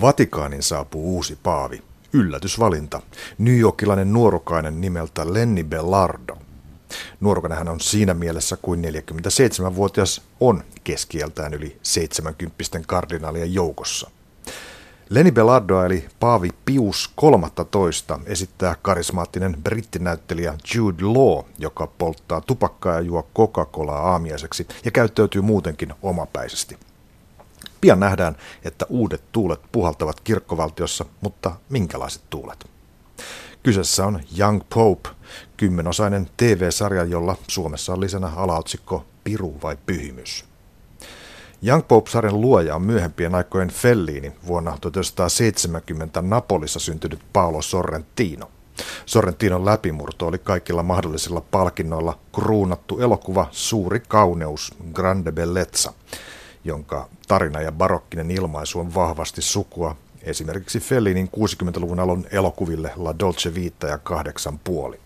Vatikaanin saapuu uusi paavi. Yllätysvalinta. New Yorkilainen nuorukainen nimeltä Lenny Bellardo. Nuorukainen hän on siinä mielessä kuin 47-vuotias on keskieltään yli 70 kardinaalien joukossa. Lenny Bellardo eli Paavi Pius 13 esittää karismaattinen brittinäyttelijä Jude Law, joka polttaa tupakkaa ja juo Coca-Colaa aamiaiseksi ja käyttäytyy muutenkin omapäisesti. Pian nähdään, että uudet tuulet puhaltavat kirkkovaltiossa, mutta minkälaiset tuulet? Kyseessä on Young Pope, kymmenosainen TV-sarja, jolla Suomessa on lisänä alaotsikko Piru vai pyhimys. Young Pope-sarjan luoja on myöhempien aikojen Fellini vuonna 1970 Napolissa syntynyt Paolo Sorrentino. Sorrentinon läpimurto oli kaikilla mahdollisilla palkinnoilla kruunattu elokuva Suuri kauneus, Grande Bellezza, jonka tarina ja barokkinen ilmaisu on vahvasti sukua esimerkiksi Fellinin 60-luvun alun elokuville La Dolce Vita ja kahdeksan puoli.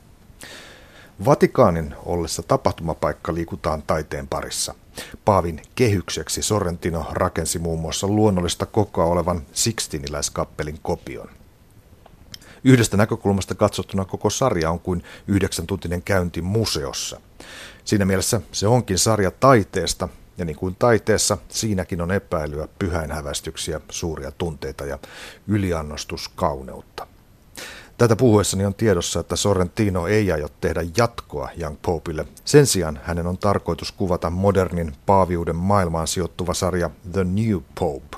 Vatikaanin ollessa tapahtumapaikka liikutaan taiteen parissa. Paavin kehykseksi Sorrentino rakensi muun muassa luonnollista kokoa olevan Sixtiniläiskappelin kopion. Yhdestä näkökulmasta katsottuna koko sarja on kuin yhdeksän tuntinen käynti museossa. Siinä mielessä se onkin sarja taiteesta, ja niin kuin taiteessa, siinäkin on epäilyä, pyhäinhävästyksiä, suuria tunteita ja yliannostuskauneutta. Tätä puhuessani on tiedossa, että Sorrentino ei aio tehdä jatkoa Young Popeille. Sen sijaan hänen on tarkoitus kuvata modernin paaviuden maailmaan sijoittuva sarja The New Pope.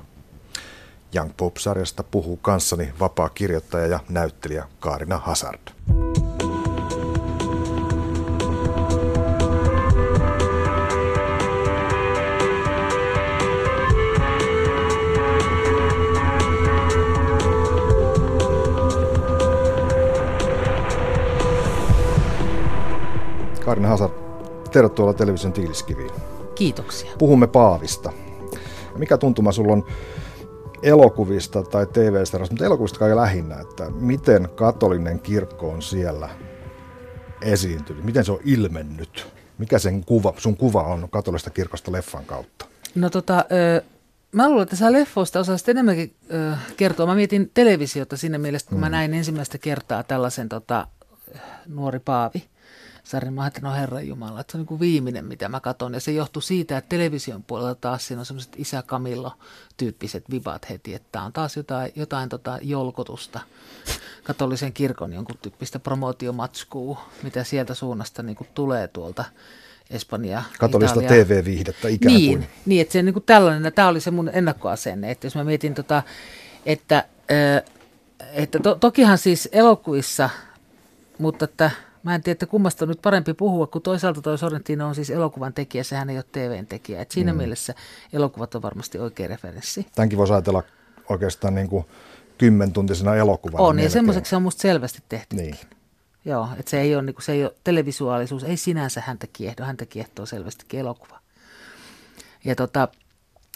Young Pope-sarjasta puhuu kanssani vapaa kirjoittaja ja näyttelijä Kaarina Hazard. Karina Hasar, tervetuloa television tiiliskiviin. Kiitoksia. Puhumme Paavista. Mikä tuntuma sulla on elokuvista tai TV-sarjasta, mutta elokuvista kai lähinnä, että miten katolinen kirkko on siellä esiintynyt, miten se on ilmennyt, mikä sen kuva, sun kuva on katolista kirkosta leffan kautta? No tota, mä luulen, että sä leffoista osaisit enemmänkin kertoa. Mä mietin televisiota siinä mielessä, kun mm. mä näin ensimmäistä kertaa tällaisen tota, nuori Paavi sarjan. Mä ajattelin, no Herran Jumala, että se on niin kuin viimeinen, mitä mä katson. Ja se johtui siitä, että television puolella taas siinä on semmoiset isä Camillo-tyyppiset vibat heti, että on taas jotain, jotain tota jolkotusta katolisen kirkon jonkun tyyppistä promootiomatskuu, mitä sieltä suunnasta niin kuin tulee tuolta Espanja, Katolista TV-viihdettä ikään niin, kuin. Niin, että se niin kuin tällainen, tämä oli se mun ennakkoasenne, että jos mä mietin tota, että, että to, tokihan siis elokuvissa, mutta että Mä en tiedä, että kummasta on nyt parempi puhua, kun toisaalta toi Sorrentino on siis elokuvan tekijä, sehän ei ole TVn tekijä. Et siinä mm. mielessä elokuvat on varmasti oikea referenssi. Tämänkin voisi ajatella oikeastaan niin kuin kymmentuntisena elokuvana. On, melkein. ja semmoiseksi se on musta selvästi tehty. Niin. Joo, että se ei ole, niin kuin, se ei ole televisuaalisuus, ei sinänsä häntä kiehdo, häntä kiehtoo selvästikin elokuva. Ja, tota,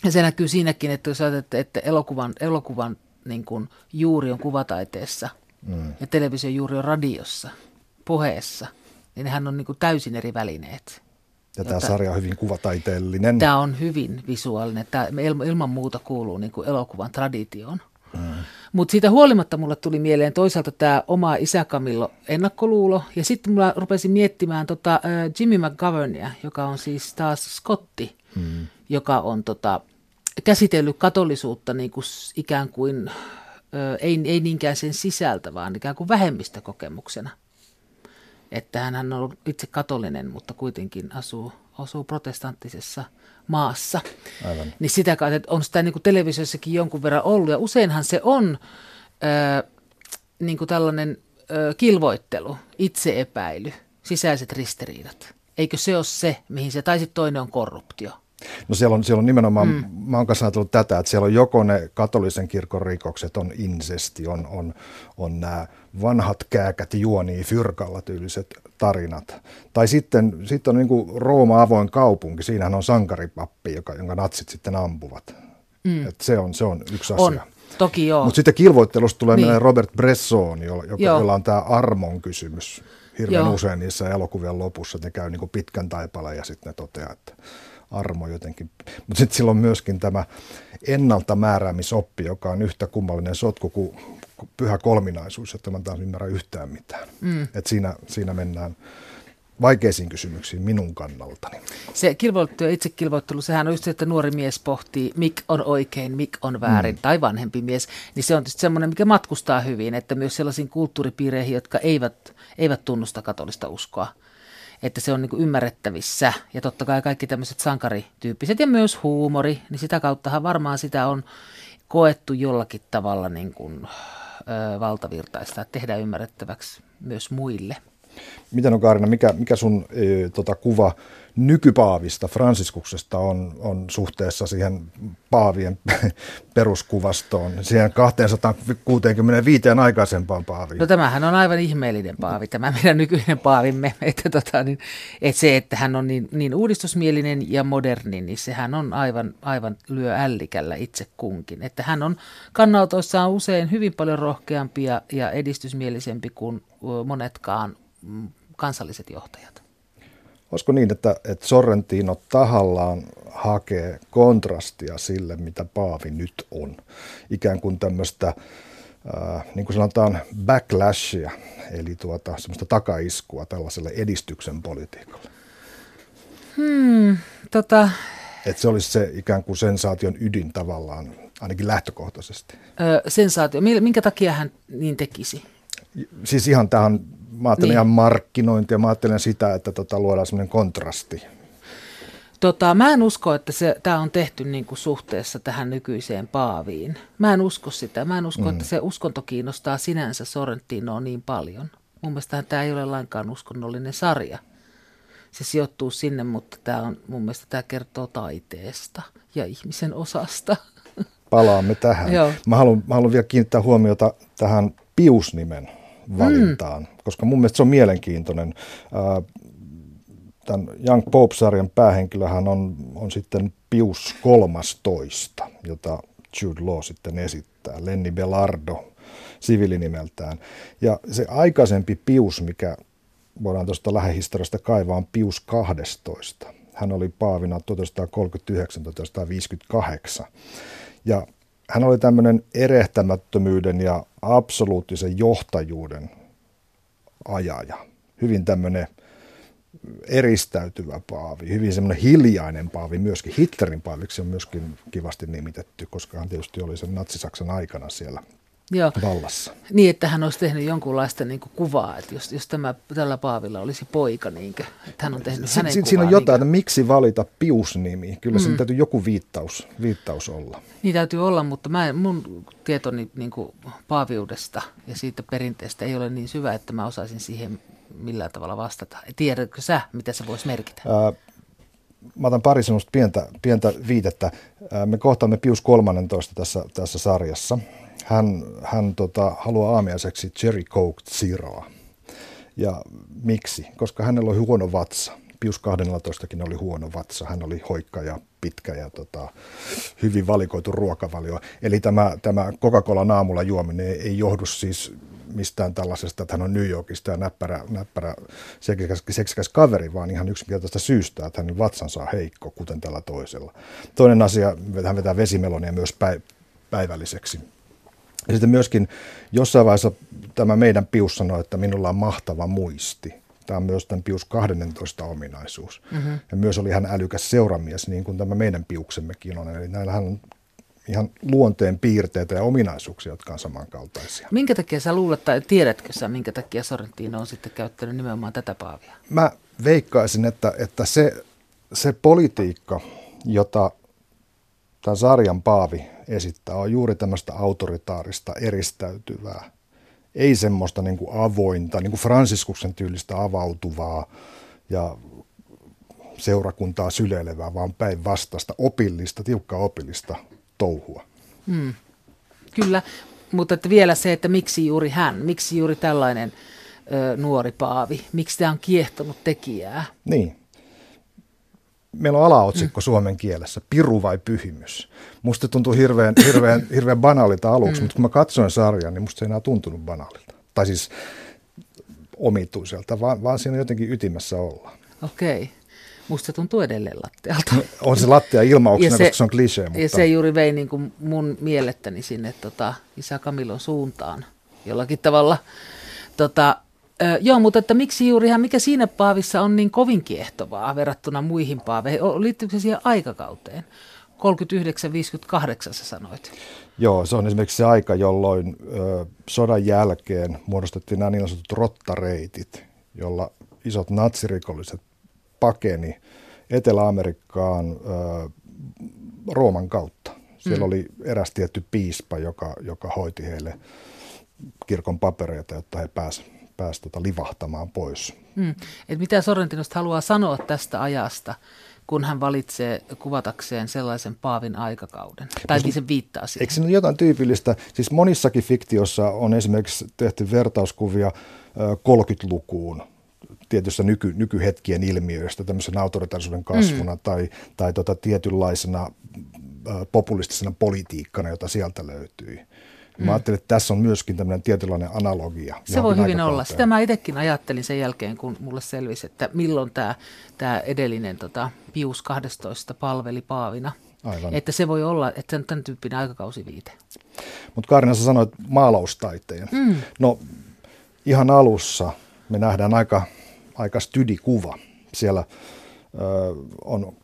ja se näkyy siinäkin, että jos ajattelet, että elokuvan, elokuvan niin kuin, juuri on kuvataiteessa mm. ja television juuri on radiossa – puheessa, niin hän on niin kuin täysin eri välineet. Ja tämä sarja on hyvin kuvataiteellinen. Tämä on hyvin visuaalinen. Tämä ilman muuta kuuluu niin kuin elokuvan traditioon. Mm. Mutta siitä huolimatta mulle tuli mieleen toisaalta tämä oma isä Camillo ennakkoluulo. Ja sitten mulla rupesin miettimään tota, Jimmy McGovernia, joka on siis taas Scotti, mm. joka on tota, käsitellyt katolisuutta niin kuin ikään kuin, ei, ei niinkään sen sisältä, vaan ikään kuin vähemmistökokemuksena – että hän on ollut itse katolinen, mutta kuitenkin asuu, asuu protestanttisessa maassa. Aivan. Niin sitä kautta, että on sitä niin kuin televisiossakin jonkun verran ollut. Ja useinhan se on ö, niin kuin tällainen ö, kilvoittelu, itseepäily, sisäiset ristiriidat. Eikö se ole se, mihin se, tai sitten toinen on korruptio. No siellä on, siellä on nimenomaan, mm. mä oon kanssa ajatellut tätä, että siellä on joko ne katolisen kirkon rikokset, on insesti, on, on, on nämä vanhat kääkät juonii fyrkalla tyyliset tarinat. Tai sitten, sitten on niin kuin Rooma avoin kaupunki, siinähän on sankaripappi, joka, jonka natsit sitten ampuvat. Mm. Et se, on, se on yksi asia. On. Toki joo. Mutta sitten kilvoittelusta tulee niin. Robert Bresson, jolla, joka, jolla on tämä armon kysymys hirveän joo. usein niissä elokuvien lopussa. Ne käy niin kuin pitkän taipaleen ja sitten ne toteaa, että armo jotenkin. Mutta sitten silloin myöskin tämä ennalta määräämisoppi, joka on yhtä kummallinen sotku kuin pyhä kolminaisuus, että mä taas ymmärrä yhtään mitään. Mm. Et siinä, siinä mennään vaikeisiin kysymyksiin minun kannaltani. Se kilvoittelu ja itsekilvoittelu, sehän on just se, että nuori mies pohtii, mik on oikein, mik on väärin, mm. tai vanhempi mies. Niin se on tietysti semmoinen, mikä matkustaa hyvin, että myös sellaisiin kulttuuripiireihin, jotka eivät, eivät tunnusta katolista uskoa, että se on niin kuin ymmärrettävissä. Ja totta kai kaikki tämmöiset sankarityyppiset ja myös huumori, niin sitä kauttahan varmaan sitä on koettu jollakin tavalla niin kuin, ö, valtavirtaista, että tehdään ymmärrettäväksi myös muille. Miten on Kaarina, mikä, mikä sun e, tota, kuva nykypaavista, Franciskuksesta on, on suhteessa siihen paavien peruskuvastoon, siihen 265 aikaisempaan paaviin? No tämähän on aivan ihmeellinen paavi, tämä meidän nykyinen paavimme. Että, tota, niin, että se, että hän on niin, niin uudistusmielinen ja moderni, niin sehän on aivan, aivan lyö ällikällä itse kunkin. Että hän on kannautoissaan usein hyvin paljon rohkeampi ja, ja edistysmielisempi kuin monetkaan mm, kansalliset johtajat. Olisiko niin, että, että Sorrentino tahallaan hakee kontrastia sille, mitä Paavi nyt on? Ikään kuin tämmöistä, äh, niin kuin sanotaan, backlashia, eli tuota, semmoista takaiskua tällaiselle edistyksen politiikalle. Hmm, tota... Että se olisi se ikään kuin sensaation ydin tavallaan, ainakin lähtökohtaisesti. Öö, sensaatio. Minkä takia hän niin tekisi? Siis ihan tähän mä ajattelen niin. ihan markkinointia, mä ajattelen sitä, että tota, luodaan semmoinen kontrasti. Tota, mä en usko, että tämä on tehty niin kuin suhteessa tähän nykyiseen paaviin. Mä en usko sitä. Mä en usko, mm. että se uskonto kiinnostaa sinänsä Sorrentinoa niin paljon. Mun mielestä tämä ei ole lainkaan uskonnollinen sarja. Se sijoittuu sinne, mutta tämä on, mun mielestä tämä kertoo taiteesta ja ihmisen osasta. Palaamme tähän. Joo. Mä, haluan, mä haluan vielä kiinnittää huomiota tähän Pius-nimen valintaan, mm. koska mun mielestä se on mielenkiintoinen. Tämän Young Pope-sarjan päähenkilöhän on, on sitten Pius 13, jota Jude Law sitten esittää, Lenny Belardo sivilinimeltään. Ja se aikaisempi Pius, mikä voidaan tuosta lähihistoriasta kaivaa, on Pius 12. Hän oli paavina 1939-1958. Ja hän oli tämmöinen erehtämättömyyden ja absoluuttisen johtajuuden ajaja. Hyvin tämmöinen eristäytyvä paavi, hyvin semmoinen hiljainen paavi myöskin. Hitlerin paaviksi on myöskin kivasti nimitetty, koska hän tietysti oli sen natsisaksan aikana siellä Joo. vallassa. Niin, että hän olisi tehnyt jonkunlaista niin kuin kuvaa, että jos, jos tämä, tällä Paavilla olisi poika, niin kuin, että hän on tehnyt si- hänen si- Siinä on jotain, niin että miksi valita Pius-nimi. Kyllä mm. siinä täytyy joku viittaus, viittaus olla. Niin täytyy olla, mutta mä, mun tietoni niin kuin Paaviudesta ja siitä perinteestä ei ole niin syvä, että mä osaisin siihen millään tavalla vastata. Tiedätkö sä, mitä se voisi merkitä? Ää, mä otan pari semmoista pientä, pientä viitettä. Me kohtaamme Pius 13 tässä, tässä sarjassa – hän, hän tota, haluaa aamiaiseksi Cherry Coke Zeroa. Ja miksi? Koska hänellä oli huono vatsa. Pius 12 oli huono vatsa. Hän oli hoikka ja pitkä ja tota, hyvin valikoitu ruokavalio. Eli tämä, tämä Coca-Cola aamulla juominen ei johdu siis mistään tällaisesta, että hän on New Yorkista ja näppärä, näppärä seksikäs, seksikäs kaveri, vaan ihan yksinkertaista syystä, että hänen vatsansa on heikko, kuten tällä toisella. Toinen asia, hän vetää vesimelonia myös päivälliseksi ja sitten myöskin jossain vaiheessa tämä meidän Pius sanoi, että minulla on mahtava muisti. Tämä on myös tämän Pius 12 ominaisuus. Mm-hmm. Ja myös oli hän älykäs seuramies, niin kuin tämä meidän Piuksemmekin on. Eli näillähän on ihan luonteen piirteitä ja ominaisuuksia, jotka on samankaltaisia. Minkä takia sä luulet, tai tiedätkö sä, minkä takia Sorrentino on sitten käyttänyt nimenomaan tätä paavia? Mä veikkaisin, että, että se, se politiikka, jota tämä sarjan paavi esittää, on juuri tämmöistä autoritaarista, eristäytyvää. Ei semmoista niin kuin avointa, niin kuin Fransiskuksen tyylistä avautuvaa ja seurakuntaa syleilevää, vaan päinvastaista, opillista, tiukkaa opillista touhua. Hmm. Kyllä, mutta että vielä se, että miksi juuri hän, miksi juuri tällainen ö, nuori paavi, miksi tämä on kiehtonut tekijää? Niin meillä on alaotsikko mm. suomen kielessä, piru vai pyhimys. Musta tuntuu hirveän, hirveän, hirveän banaalilta aluksi, mm. mutta kun mä katsoin sarjan, niin musta se ei enää tuntunut banaalilta. Tai siis omituiselta, vaan, vaan siinä jotenkin ytimessä olla. Okei. Musta se tuntuu edelleen lattialta. No, on se lattia ilmauksena, se, koska se on klisee. Mutta... Ja se juuri vei niin kuin mun mielettäni sinne tota, isä Kamilon suuntaan jollakin tavalla. Tota, joo, mutta että miksi juuri ihan, mikä siinä paavissa on niin kovin kiehtovaa verrattuna muihin paaveihin? Liittyykö se siihen aikakauteen? 39-58 sä sanoit. Joo, se on esimerkiksi se aika, jolloin ö, sodan jälkeen muodostettiin nämä niin sanotut rottareitit, jolla isot natsirikolliset pakeni Etelä-Amerikkaan ö, Rooman kautta. Siellä mm. oli eräs tietty piispa, joka, joka hoiti heille kirkon papereita, jotta he pääsivät pääs, tota, livahtamaan pois. Mm. Et mitä Sorrentinosta haluaa sanoa tästä ajasta, kun hän valitsee kuvatakseen sellaisen paavin aikakauden? Tai Mutta, sen viittaa siihen? Eikö se ole jotain tyypillistä? Siis monissakin fiktiossa on esimerkiksi tehty vertauskuvia 30-lukuun tietystä nyky, nykyhetkien ilmiöistä, tämmöisen autoritaarisuuden kasvuna mm. tai, tai tota tietynlaisena populistisena politiikkana, jota sieltä löytyi. Mm. Mä ajattelin, että tässä on myöskin tämmöinen tietynlainen analogia. Se voi hyvin olla. Sitä mä itsekin ajattelin sen jälkeen, kun mulle selvisi, että milloin tämä, tämä edellinen tota, Pius 12 palveli Paavina. Aivan. Että se voi olla, että se on tämän tyyppinen aikakausiviite. Mutta Kaarina, sä sanoit maalaustaiteen. Mm. No ihan alussa me nähdään aika, aika stydikuva. Siellä ö, on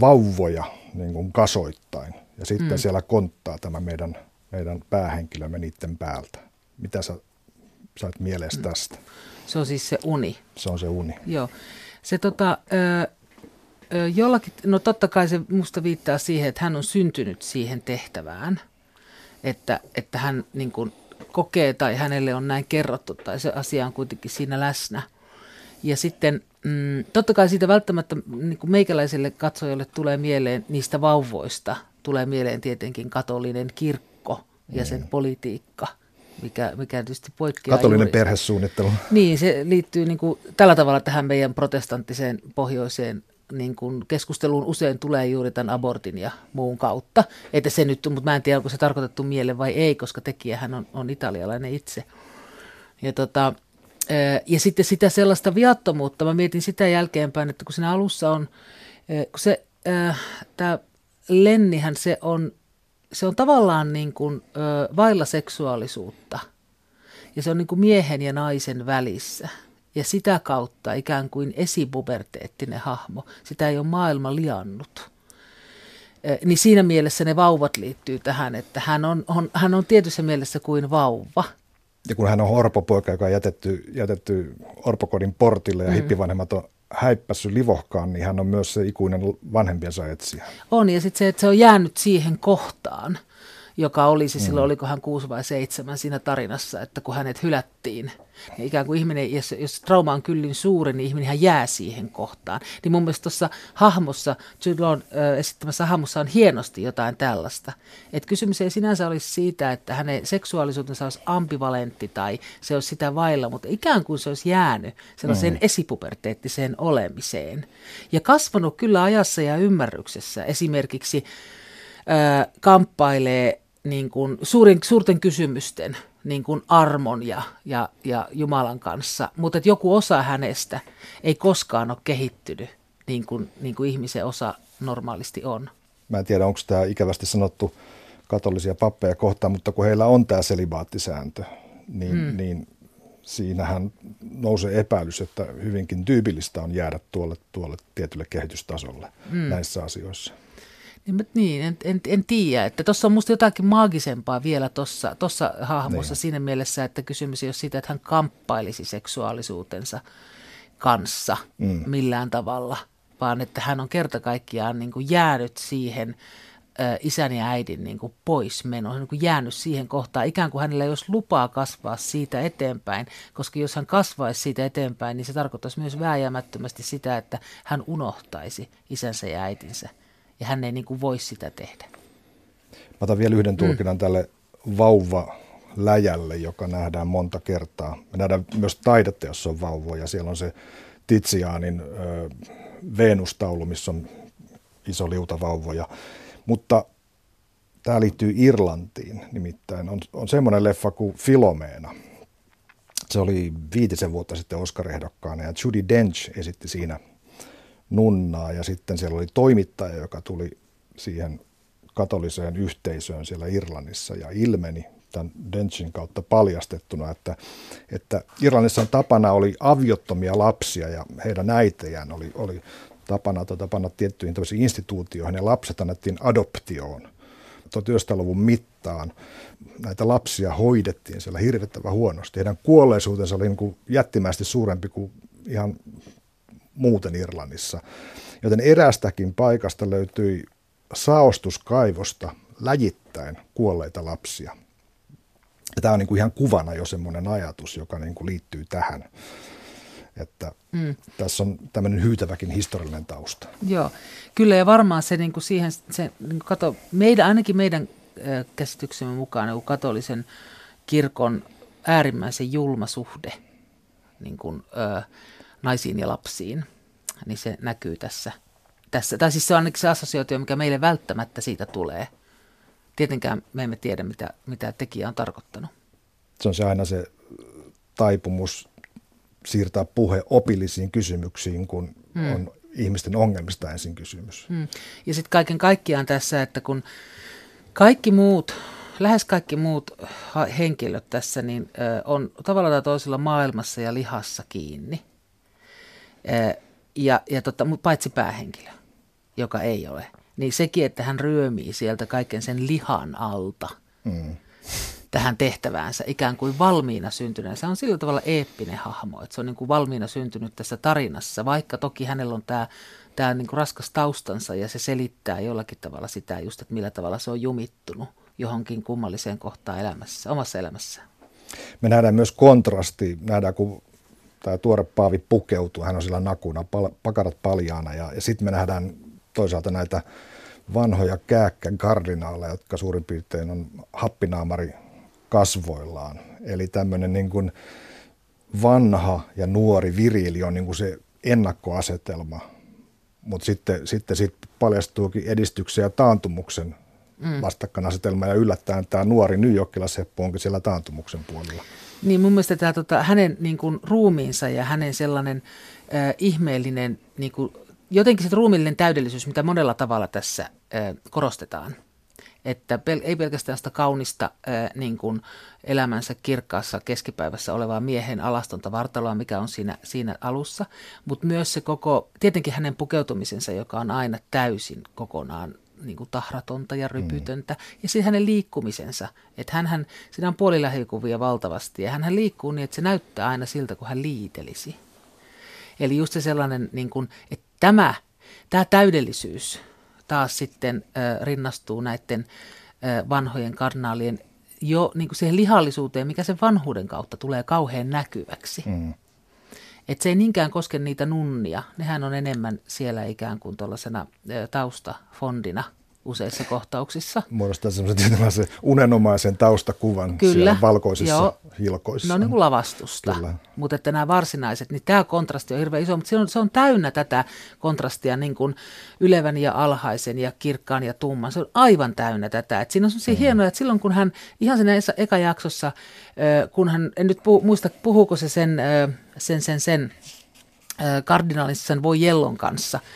vauvoja niin kuin kasoittain ja sitten mm. siellä konttaa tämä meidän – meidän päähenkilömme niiden päältä. Mitä sä sait mielessä mm. tästä? Se on siis se uni. Se on se uni. Joo. Se tota, ö, ö, jollakin, no totta kai se musta viittaa siihen, että hän on syntynyt siihen tehtävään, että, että hän niin kuin kokee tai hänelle on näin kerrottu tai se asia on kuitenkin siinä läsnä. Ja sitten mm, totta kai siitä välttämättä niin kuin meikäläiselle katsojalle tulee mieleen niistä vauvoista, tulee mieleen tietenkin katolinen kirkko ja sen mm. politiikka, mikä, mikä tietysti poikkeaa. Katolinen juuri. perhesuunnittelu. Niin, se liittyy niin kuin tällä tavalla tähän meidän protestanttiseen pohjoiseen niin kuin keskusteluun usein tulee juuri tämän abortin ja muun kautta. Että se nyt, mutta mä en tiedä, onko se tarkoitettu mieleen vai ei, koska tekijähän on, on italialainen itse. Ja, tota, ja sitten sitä sellaista viattomuutta, mä mietin sitä jälkeenpäin, että kun siinä alussa on, kun se, tämä Lennihän se on se on tavallaan niin kuin, vailla seksuaalisuutta ja se on niin kuin miehen ja naisen välissä. Ja sitä kautta ikään kuin esipuberteettinen hahmo, sitä ei ole maailma liannut. Niin siinä mielessä ne vauvat liittyy tähän, että hän on, on, hän on tietyssä mielessä kuin vauva. Ja kun hän on orpopoika, joka on jätetty, jätetty orpokodin portille ja mm. hippivanhemmat on häippässyt livohkaan, niin hän on myös se ikuinen vanhempiensa etsijä. On, ja sitten se, että se on jäänyt siihen kohtaan, joka olisi mm. silloin, oliko hän kuusi vai seitsemän siinä tarinassa, että kun hänet hylättiin – niin ikään kuin ihminen, jos, jos trauma on kyllin suuri, niin ihminen jää siihen kohtaan. Niin mun mielestä tuossa hahmossa, Jude Lawn äh, esittämässä hahmossa on hienosti jotain tällaista. Että kysymys ei sinänsä olisi siitä, että hänen seksuaalisuutensa olisi ambivalentti tai se olisi sitä vailla, mutta ikään kuin se olisi jäänyt sellaiseen mm. esipuberteettiseen olemiseen. Ja kasvanut kyllä ajassa ja ymmärryksessä. Esimerkiksi äh, kamppailee niin kuin suurin, suurten kysymysten – niin kuin armon ja, ja, ja Jumalan kanssa, mutta että joku osa hänestä ei koskaan ole kehittynyt niin kuin, niin kuin ihmisen osa normaalisti on. Mä en tiedä, onko tämä ikävästi sanottu katolisia pappeja kohtaan, mutta kun heillä on tämä selibaattisääntö, niin, hmm. niin siinähän nousee epäilys, että hyvinkin tyypillistä on jäädä tuolle, tuolle tietylle kehitystasolle hmm. näissä asioissa. Niin, niin en, en, en tiedä. Että tuossa on musta jotakin maagisempaa vielä tuossa tossa hahmossa niin. siinä mielessä, että kysymys ei ole siitä, että hän kamppailisi seksuaalisuutensa kanssa mm. millään tavalla, vaan että hän on kerta kaikkiaan niin kuin jäänyt siihen ö, isän ja äidin niin kuin poismeno, hän on niin kuin jäänyt siihen kohtaan, ikään kuin hänellä ei olisi lupaa kasvaa siitä eteenpäin, koska jos hän kasvaisi siitä eteenpäin, niin se tarkoittaisi myös vääjäämättömästi sitä, että hän unohtaisi isänsä ja äitinsä ja hän ei niin kuin voi sitä tehdä. Mä otan vielä yhden tulkinnan mm. tälle vauva läjälle, joka nähdään monta kertaa. Me nähdään myös taidetta, jossa on vauvoja. Siellä on se Tizianin ö, Venustaulu, missä on iso liuta vauvoja. Mutta tämä liittyy Irlantiin nimittäin. On, on semmoinen leffa kuin Filomeena. Se oli viitisen vuotta sitten Oscar-ehdokkaana ja Judy Dench esitti siinä nunnaa ja sitten siellä oli toimittaja, joka tuli siihen katoliseen yhteisöön siellä Irlannissa ja ilmeni tämän Denchin kautta paljastettuna, että, että Irlannissa on tapana oli aviottomia lapsia ja heidän äitejään oli, oli tapana tuota, panna tiettyihin instituutioihin ja lapset annettiin adoptioon. 1900-luvun mittaan näitä lapsia hoidettiin siellä hirvittävän huonosti. Heidän kuolleisuutensa oli niin kuin jättimäisesti suurempi kuin ihan muuten Irlannissa. Joten erästäkin paikasta löytyi saostuskaivosta läjittäin kuolleita lapsia. Ja tämä on niin kuin ihan kuvana jo semmoinen ajatus, joka niin kuin liittyy tähän. Että mm. tässä on tämmöinen hyytäväkin historiallinen tausta. Joo, kyllä ja varmaan se, niin kuin siihen, se niin kuin kato, meidän, ainakin meidän käsityksemme mukaan niin katolisen kirkon äärimmäisen julma suhde niin kuin, ö, naisiin ja lapsiin, niin se näkyy tässä. tässä. Tai siis se on ainakin se assosiaatio, mikä meille välttämättä siitä tulee. Tietenkään me emme tiedä, mitä, mitä tekijä on tarkoittanut. Se on se aina se taipumus siirtää puhe opillisiin kysymyksiin, kun hmm. on ihmisten ongelmista ensin kysymys. Hmm. Ja sitten kaiken kaikkiaan tässä, että kun kaikki muut, lähes kaikki muut henkilöt tässä niin on tavalla tai toisella maailmassa ja lihassa kiinni. Ja, ja tota, paitsi päähenkilö, joka ei ole. Niin sekin, että hän ryömii sieltä kaiken sen lihan alta. Hmm tähän tehtäväänsä ikään kuin valmiina syntyneen. Se on sillä tavalla eeppinen hahmo, että se on niin kuin valmiina syntynyt tässä tarinassa, vaikka toki hänellä on tämä, tämä niin kuin raskas taustansa ja se selittää jollakin tavalla sitä just, että millä tavalla se on jumittunut johonkin kummalliseen kohtaan elämässä, omassa elämässä. Me nähdään myös kontrasti, nähdään kun tämä tuore Paavi pukeutuu, hän on sillä nakuna, pal- pakarat paljaana ja, ja sitten me nähdään toisaalta näitä vanhoja kääkkän kardinaaleja, jotka suurin piirtein on happinaamari kasvoillaan. Eli tämmöinen niin kuin vanha ja nuori viriili on niin kuin se ennakkoasetelma, mutta sitten, sitten sit paljastuukin edistyksen ja taantumuksen mm. vastakkainasetelma ja yllättäen tämä nuori Yorkilaiseppo onkin siellä taantumuksen puolella. Niin mun mielestä tämä tota, hänen niin kuin, ruumiinsa ja hänen sellainen äh, ihmeellinen, niin kuin, jotenkin se ruumiillinen täydellisyys, mitä monella tavalla tässä äh, korostetaan – että pel- ei pelkästään sitä kaunista ää, niin kuin elämänsä kirkkaassa keskipäivässä olevaa miehen alastonta vartaloa, mikä on siinä, siinä alussa, mutta myös se koko, tietenkin hänen pukeutumisensa, joka on aina täysin kokonaan niin kuin tahratonta ja rypytöntä. Mm. Ja sitten hänen liikkumisensa, että hän, siinä on puolilähikuvia valtavasti ja hän liikkuu niin, että se näyttää aina siltä, kun hän liitelisi. Eli just se sellainen, niin kuin, että tämä, tämä täydellisyys – taas sitten äh, rinnastuu näiden äh, vanhojen karnaalien jo niin kuin siihen lihallisuuteen, mikä sen vanhuuden kautta tulee kauhean näkyväksi. Mm. Et se ei niinkään koske niitä nunnia, nehän on enemmän siellä ikään kuin tuollaisena taustafondina – useissa kohtauksissa. Muodostaa semmoisen unenomaisen taustakuvan Kyllä, siellä valkoisissa joo. hilkoissa. No niin kuin lavastusta, Kyllä. mutta että nämä varsinaiset, niin tämä kontrasti on hirveän iso, mutta se on, se on täynnä tätä kontrastia niin kuin ylevän ja alhaisen ja kirkkaan ja tumman. Se on aivan täynnä tätä. Et siinä on semmoisia mm. hienoja, että silloin kun hän ihan siinä eka jaksossa, kun hän, en nyt puhu, muista puhuuko se sen, sen, sen, sen kardinaalin sen voi jellon kanssa –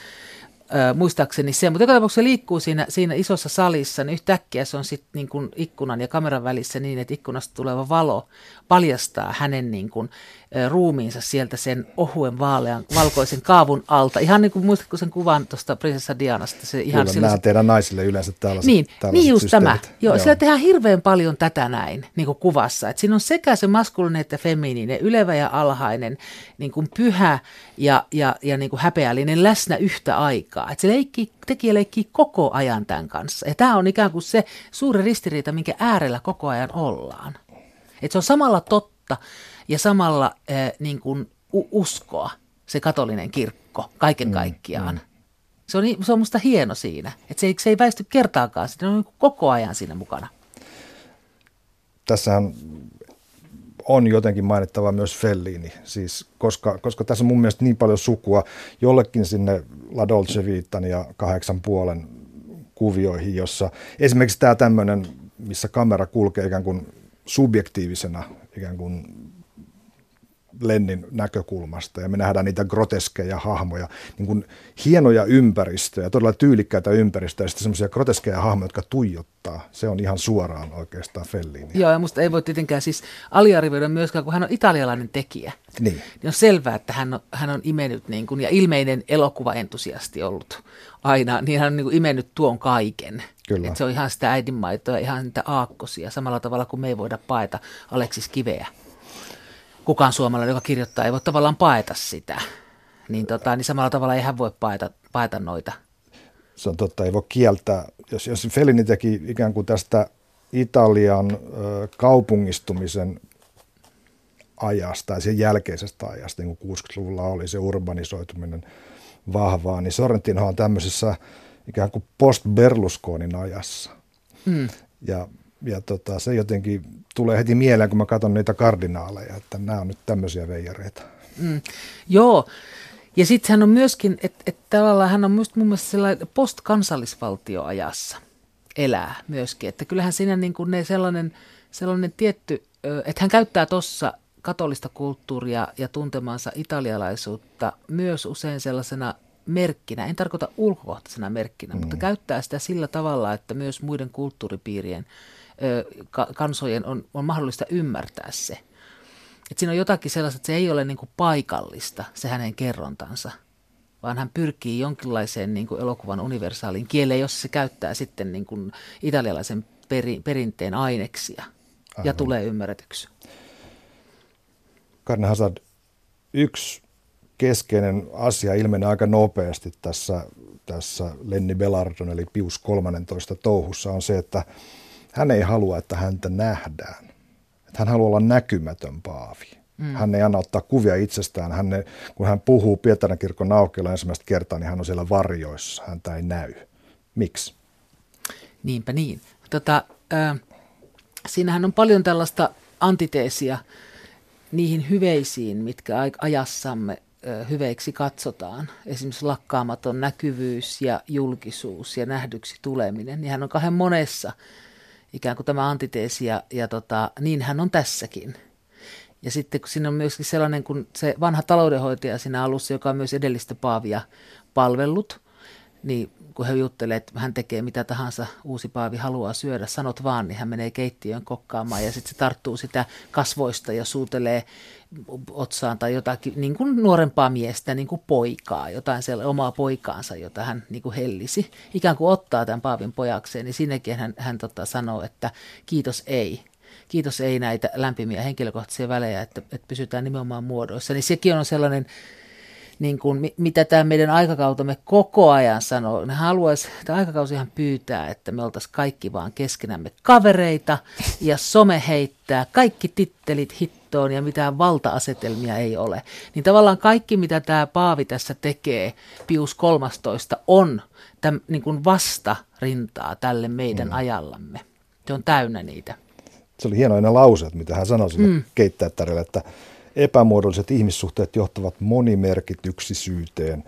Ö, muistaakseni se, mutta joka tapauksessa se liikkuu siinä, siinä isossa salissa, niin yhtäkkiä se on sitten niin kuin ikkunan ja kameran välissä niin, että ikkunasta tuleva valo paljastaa hänen niin kuin, ruumiinsa sieltä sen ohuen vaalean, valkoisen kaavun alta. Ihan niin kuin muistatko sen kuvan tuosta prinsessa Dianasta? Se ihan Kyllä, nämä teidän naisille yleensä tällaiset Niin, niin just systeemit. tämä. Joo, Joo. Siellä tehdään hirveän paljon tätä näin niin kuin kuvassa. Et siinä on sekä se maskuliininen että feminiininen, ylevä ja alhainen, niin kuin pyhä ja, ja, ja niin kuin häpeällinen läsnä yhtä aikaa. Et se leikki, tekijä leikkii koko ajan tämän kanssa. Ja tämä on ikään kuin se suuri ristiriita, minkä äärellä koko ajan ollaan. Et se on samalla totta ja samalla äh, niin kuin uskoa se katolinen kirkko kaiken mm, kaikkiaan. Mm, mm. Se, on, se on musta hieno siinä, että se ei, se ei väisty kertaakaan, se on niin koko ajan siinä mukana. Tässähän on jotenkin mainittava myös Fellini, siis koska, koska tässä on mun mielestä niin paljon sukua. Jollekin sinne La Dolce Vitan ja kahdeksan puolen kuvioihin, jossa esimerkiksi tämä tämmöinen, missä kamera kulkee ikään kuin subjektiivisena ikään kuin Lennin näkökulmasta ja me nähdään niitä groteskeja hahmoja, niin kuin hienoja ympäristöjä, todella tyylikkäitä ympäristöjä ja sitten semmoisia groteskeja hahmoja, jotka tuijottaa. Se on ihan suoraan oikeastaan Fellini. Joo, ja musta ei voi tietenkään siis aliarvioida myöskään, kun hän on italialainen tekijä. Niin. niin on selvää, että hän on, hän on imennyt niin kuin, ja ilmeinen elokuvaentusiasti ollut aina, niin hän on niin kuin imennyt tuon kaiken. Kyllä. Et se on ihan sitä äidinmaitoa, ihan niitä aakkosia, samalla tavalla kuin me ei voida paeta Aleksis Kiveä. Kukaan suomalainen, joka kirjoittaa, ei voi tavallaan paeta sitä. Niin, tota, niin samalla tavalla ei hän voi paeta, paeta noita. Se on totta, ei voi kieltää. Jos, jos Fellini teki ikään kuin tästä Italian ö, kaupungistumisen ajasta ja sen jälkeisestä ajasta, niin kuin 60-luvulla oli se urbanisoituminen vahvaa, niin Sorrentino on tämmöisessä ikään kuin post-Berlusconin ajassa. Mm. Ja, ja tota, se jotenkin tulee heti mieleen, kun mä katson niitä kardinaaleja, että nämä on nyt tämmöisiä veijareita. Mm. Joo, ja sitten hän on myöskin, että et tavallaan hän on myös mun mielestä sellainen post-kansallisvaltioajassa elää myöskin. Että kyllähän siinä niin kuin ne sellainen, sellainen tietty, että hän käyttää tuossa katolista kulttuuria ja tuntemansa italialaisuutta myös usein sellaisena merkkinä, en tarkoita ulkokohtaisena merkkinä, mm. mutta käyttää sitä sillä tavalla, että myös muiden kulttuuripiirien kansojen on, on mahdollista ymmärtää se. Et siinä on jotakin sellaista, että se ei ole niin kuin paikallista, se hänen kerrontansa, vaan hän pyrkii jonkinlaiseen niin kuin elokuvan universaaliin kieleen, jossa se käyttää sitten niin kuin italialaisen peri, perinteen aineksia Aivan. ja tulee ymmärretyksi. Karne Hazard, yksi keskeinen asia ilmenee aika nopeasti tässä, tässä Lenni Belardon eli Pius 13 touhussa on se, että hän ei halua, että häntä nähdään. Että hän haluaa olla näkymätön paavi. Mm. Hän ei anna ottaa kuvia itsestään. Hän ei, kun hän puhuu Pietarin kirkon aukiolla ensimmäistä kertaa, niin hän on siellä varjoissa. Häntä ei näy. Miksi? Niinpä niin. Tota, äh, siinähän on paljon tällaista antiteesia niihin hyveisiin, mitkä ajassamme hyveiksi katsotaan, esimerkiksi lakkaamaton näkyvyys ja julkisuus ja nähdyksi tuleminen, niin hän on kahden monessa ikään kuin tämä antiteesi ja, ja tota, niin hän on tässäkin. Ja sitten kun siinä on myöskin sellainen kuin se vanha taloudenhoitaja siinä alussa, joka on myös edellistä Paavia palvellut, niin kun he juttelee, että hän tekee mitä tahansa uusi paavi haluaa syödä, sanot vaan, niin hän menee keittiöön kokkaamaan ja sitten se tarttuu sitä kasvoista ja suutelee otsaan tai jotakin niin kuin nuorempaa miestä, niin kuin poikaa, jotain siellä omaa poikaansa, jota hän niin kuin hellisi. Ikään kuin ottaa tämän paavin pojakseen, niin siinäkin hän, hän tota sanoo, että kiitos ei. Kiitos ei näitä lämpimiä henkilökohtaisia välejä, että, että pysytään nimenomaan muodoissa. Niin sekin on sellainen niin kuin, mitä tämä meidän aikakautemme koko ajan sanoo. Ne haluaisi, tämä aikakausihan pyytää, että me oltaisiin kaikki vaan keskenämme kavereita ja some heittää kaikki tittelit hittoon ja mitään valta-asetelmia ei ole. Niin tavallaan kaikki, mitä tämä Paavi tässä tekee, Pius 13, on täm, niin kuin vasta rintaa tälle meidän mm. ajallamme. Se on täynnä niitä. Se oli hienoinen lause, mitä hän sanoi sille mm. keittäjättärille, että epämuodolliset ihmissuhteet johtavat monimerkityksisyyteen,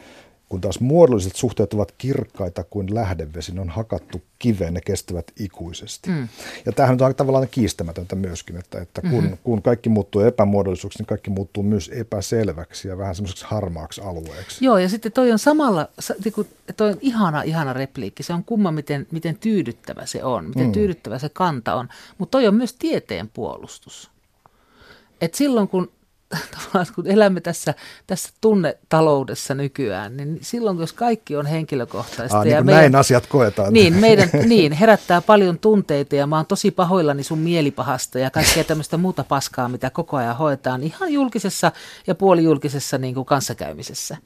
kun taas muodolliset suhteet ovat kirkkaita kuin lähdevesi, ne on hakattu kiveen, ne kestävät ikuisesti. Mm. Ja tämähän on tavallaan kiistämätöntä myöskin, että, että kun, mm-hmm. kun kaikki muuttuu epämuodollisuuksi, niin kaikki muuttuu myös epäselväksi ja vähän semmoiseksi harmaaksi alueeksi. Joo, ja sitten toi on samalla, niinku, toi on ihana, ihana repliikki. Se on kumma, miten, miten tyydyttävä se on, miten mm. tyydyttävä se kanta on. Mutta toi on myös tieteen puolustus. Et silloin kun tavallaan kun elämme tässä, tässä tunnetaloudessa nykyään, niin silloin jos kaikki on henkilökohtaista. Aa, niin ja meidän, näin asiat koetaan. Niin, meidän, niin, herättää paljon tunteita ja mä oon tosi pahoillani sun mielipahasta ja kaikkea tämmöistä muuta paskaa, mitä koko ajan hoetaan ihan julkisessa ja puolijulkisessa niin kuin kanssakäymisessä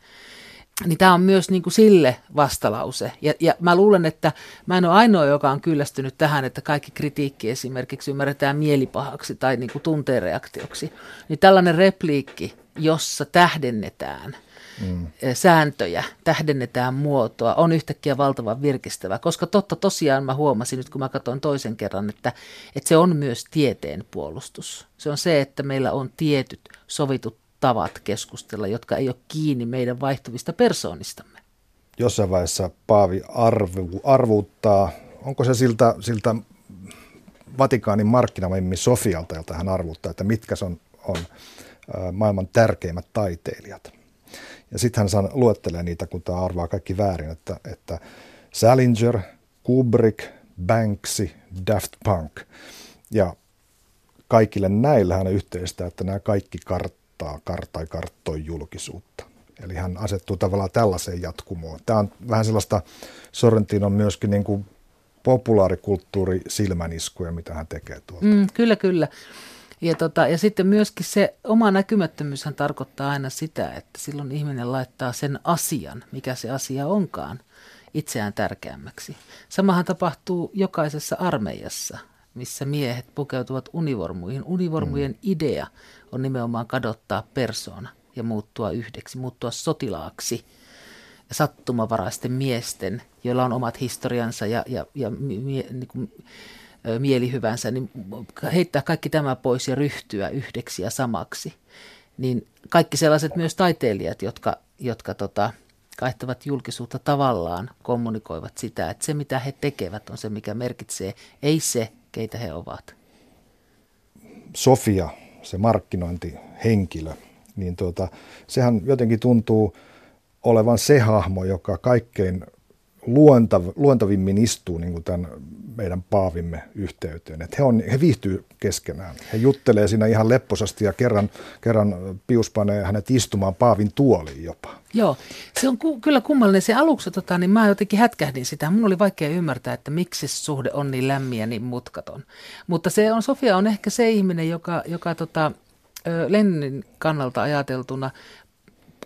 niin tämä on myös niin kuin sille vastalause. Ja, ja mä luulen, että mä en ole ainoa, joka on kyllästynyt tähän, että kaikki kritiikki esimerkiksi ymmärretään mielipahaksi tai niin kuin tunteen reaktioksi. Niin tällainen repliikki, jossa tähdennetään mm. sääntöjä, tähdennetään muotoa, on yhtäkkiä valtavan virkistävä. Koska totta tosiaan mä huomasin nyt, kun mä katsoin toisen kerran, että, että se on myös tieteen puolustus. Se on se, että meillä on tietyt sovitut tavat keskustella, jotka ei ole kiinni meidän vaihtuvista persoonistamme. Jossain vaiheessa Paavi arvu, arvuuttaa, onko se siltä, siltä Vatikaanin markkinamimmi Sofialta, jolta hän arvuuttaa, että mitkä on on maailman tärkeimmät taiteilijat. Ja sitten hän luettelee niitä, kun tämä arvaa kaikki väärin, että, että Salinger, Kubrick, Banksy, Daft Punk. Ja kaikille näillä hän yhteistä, että nämä kaikki karttaa, kartai karttoi julkisuutta. Eli hän asettuu tavallaan tällaiseen jatkumoon. Tämä on vähän sellaista, Sorrentino on myöskin niin kuin populaarikulttuuri silmäniskuja, mitä hän tekee tuolta. Mm, kyllä, kyllä. Ja, tota, ja sitten myöskin se oma näkymättömyyshän tarkoittaa aina sitä, että silloin ihminen laittaa sen asian, mikä se asia onkaan, itseään tärkeämmäksi. Samahan tapahtuu jokaisessa armeijassa, missä miehet pukeutuvat univormuihin. Univormujen mm. idea on nimenomaan kadottaa persoona ja muuttua yhdeksi, muuttua sotilaaksi sattumavaraisten miesten, joilla on omat historiansa ja, ja, ja mie, niin kuin, mielihyvänsä, niin heittää kaikki tämä pois ja ryhtyä yhdeksi ja samaksi. Niin kaikki sellaiset myös taiteilijat, jotka, jotka tota, kaihtavat julkisuutta tavallaan, kommunikoivat sitä, että se mitä he tekevät on se, mikä merkitsee, ei se, keitä he ovat. Sofia, se markkinointihenkilö, niin tuota, sehän jotenkin tuntuu olevan se hahmo, joka kaikkein luontav, luontavimmin istuu niin kuin tämän meidän paavimme yhteyteen. Että he, on, he viihtyy keskenään. He juttelee siinä ihan lepposasti ja kerran, kerran Pius panee hänet istumaan paavin tuoliin jopa. Joo, se on ku, kyllä kummallinen. Se aluksi, tota, niin mä jotenkin hätkähdin sitä. Mun oli vaikea ymmärtää, että miksi se suhde on niin lämmin ja niin mutkaton. Mutta se on, Sofia on ehkä se ihminen, joka, joka tota, Lennin kannalta ajateltuna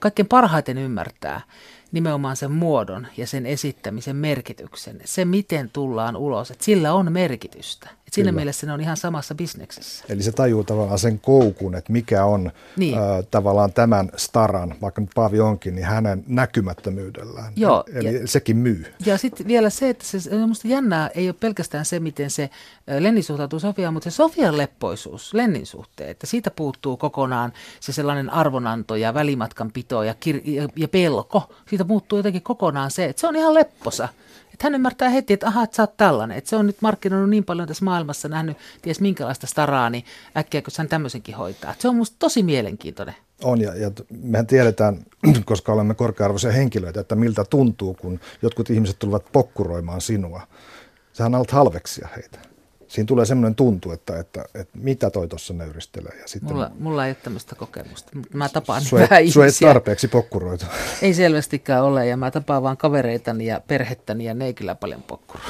kaikkein parhaiten ymmärtää – nimenomaan sen muodon ja sen esittämisen merkityksen. Se, miten tullaan ulos, että sillä on merkitystä. Et siinä Kyllä. mielessä ne on ihan samassa bisneksessä. Eli se tajuu tavallaan sen koukun, että mikä on niin. äh, tavallaan tämän staran, vaikka nyt Paavi onkin, niin hänen näkymättömyydellään. Joo, Eli ja, sekin myy. Ja sitten vielä se, että se, minusta jännää ei ole pelkästään se, miten se Lenni suhtautuu Sofiaan, mutta se Sofian leppoisuus Lennin suhteen, että siitä puuttuu kokonaan se sellainen arvonanto ja välimatkan pito ja, kir- ja, ja pelko. Siitä muuttuu jotenkin kokonaan se, että se on ihan lepposa. Että hän ymmärtää heti, että aha, että sä oot tällainen. Että se on nyt markkinoinut niin paljon tässä maailmassa, nähnyt ties minkälaista staraa, niin äkkiä, kun hän tämmöisenkin hoitaa. Että se on musta tosi mielenkiintoinen. On, ja, ja mehän tiedetään, koska olemme korkea-arvoisia henkilöitä, että miltä tuntuu, kun jotkut ihmiset tulevat pokkuroimaan sinua. Sähän alat halveksia heitä siinä tulee semmoinen tuntu, että, että, että mitä toi tuossa nöyristelee. Ja sitten, mulla, mulla ei ole tämmöistä kokemusta, mä tapaan sua vähän ihmisiä. ei tarpeeksi pokkuroitu. Ei selvästikään ole, ja mä tapaan vaan kavereitani ja perhettäni, ja ne ei kyllä paljon pokkuroi.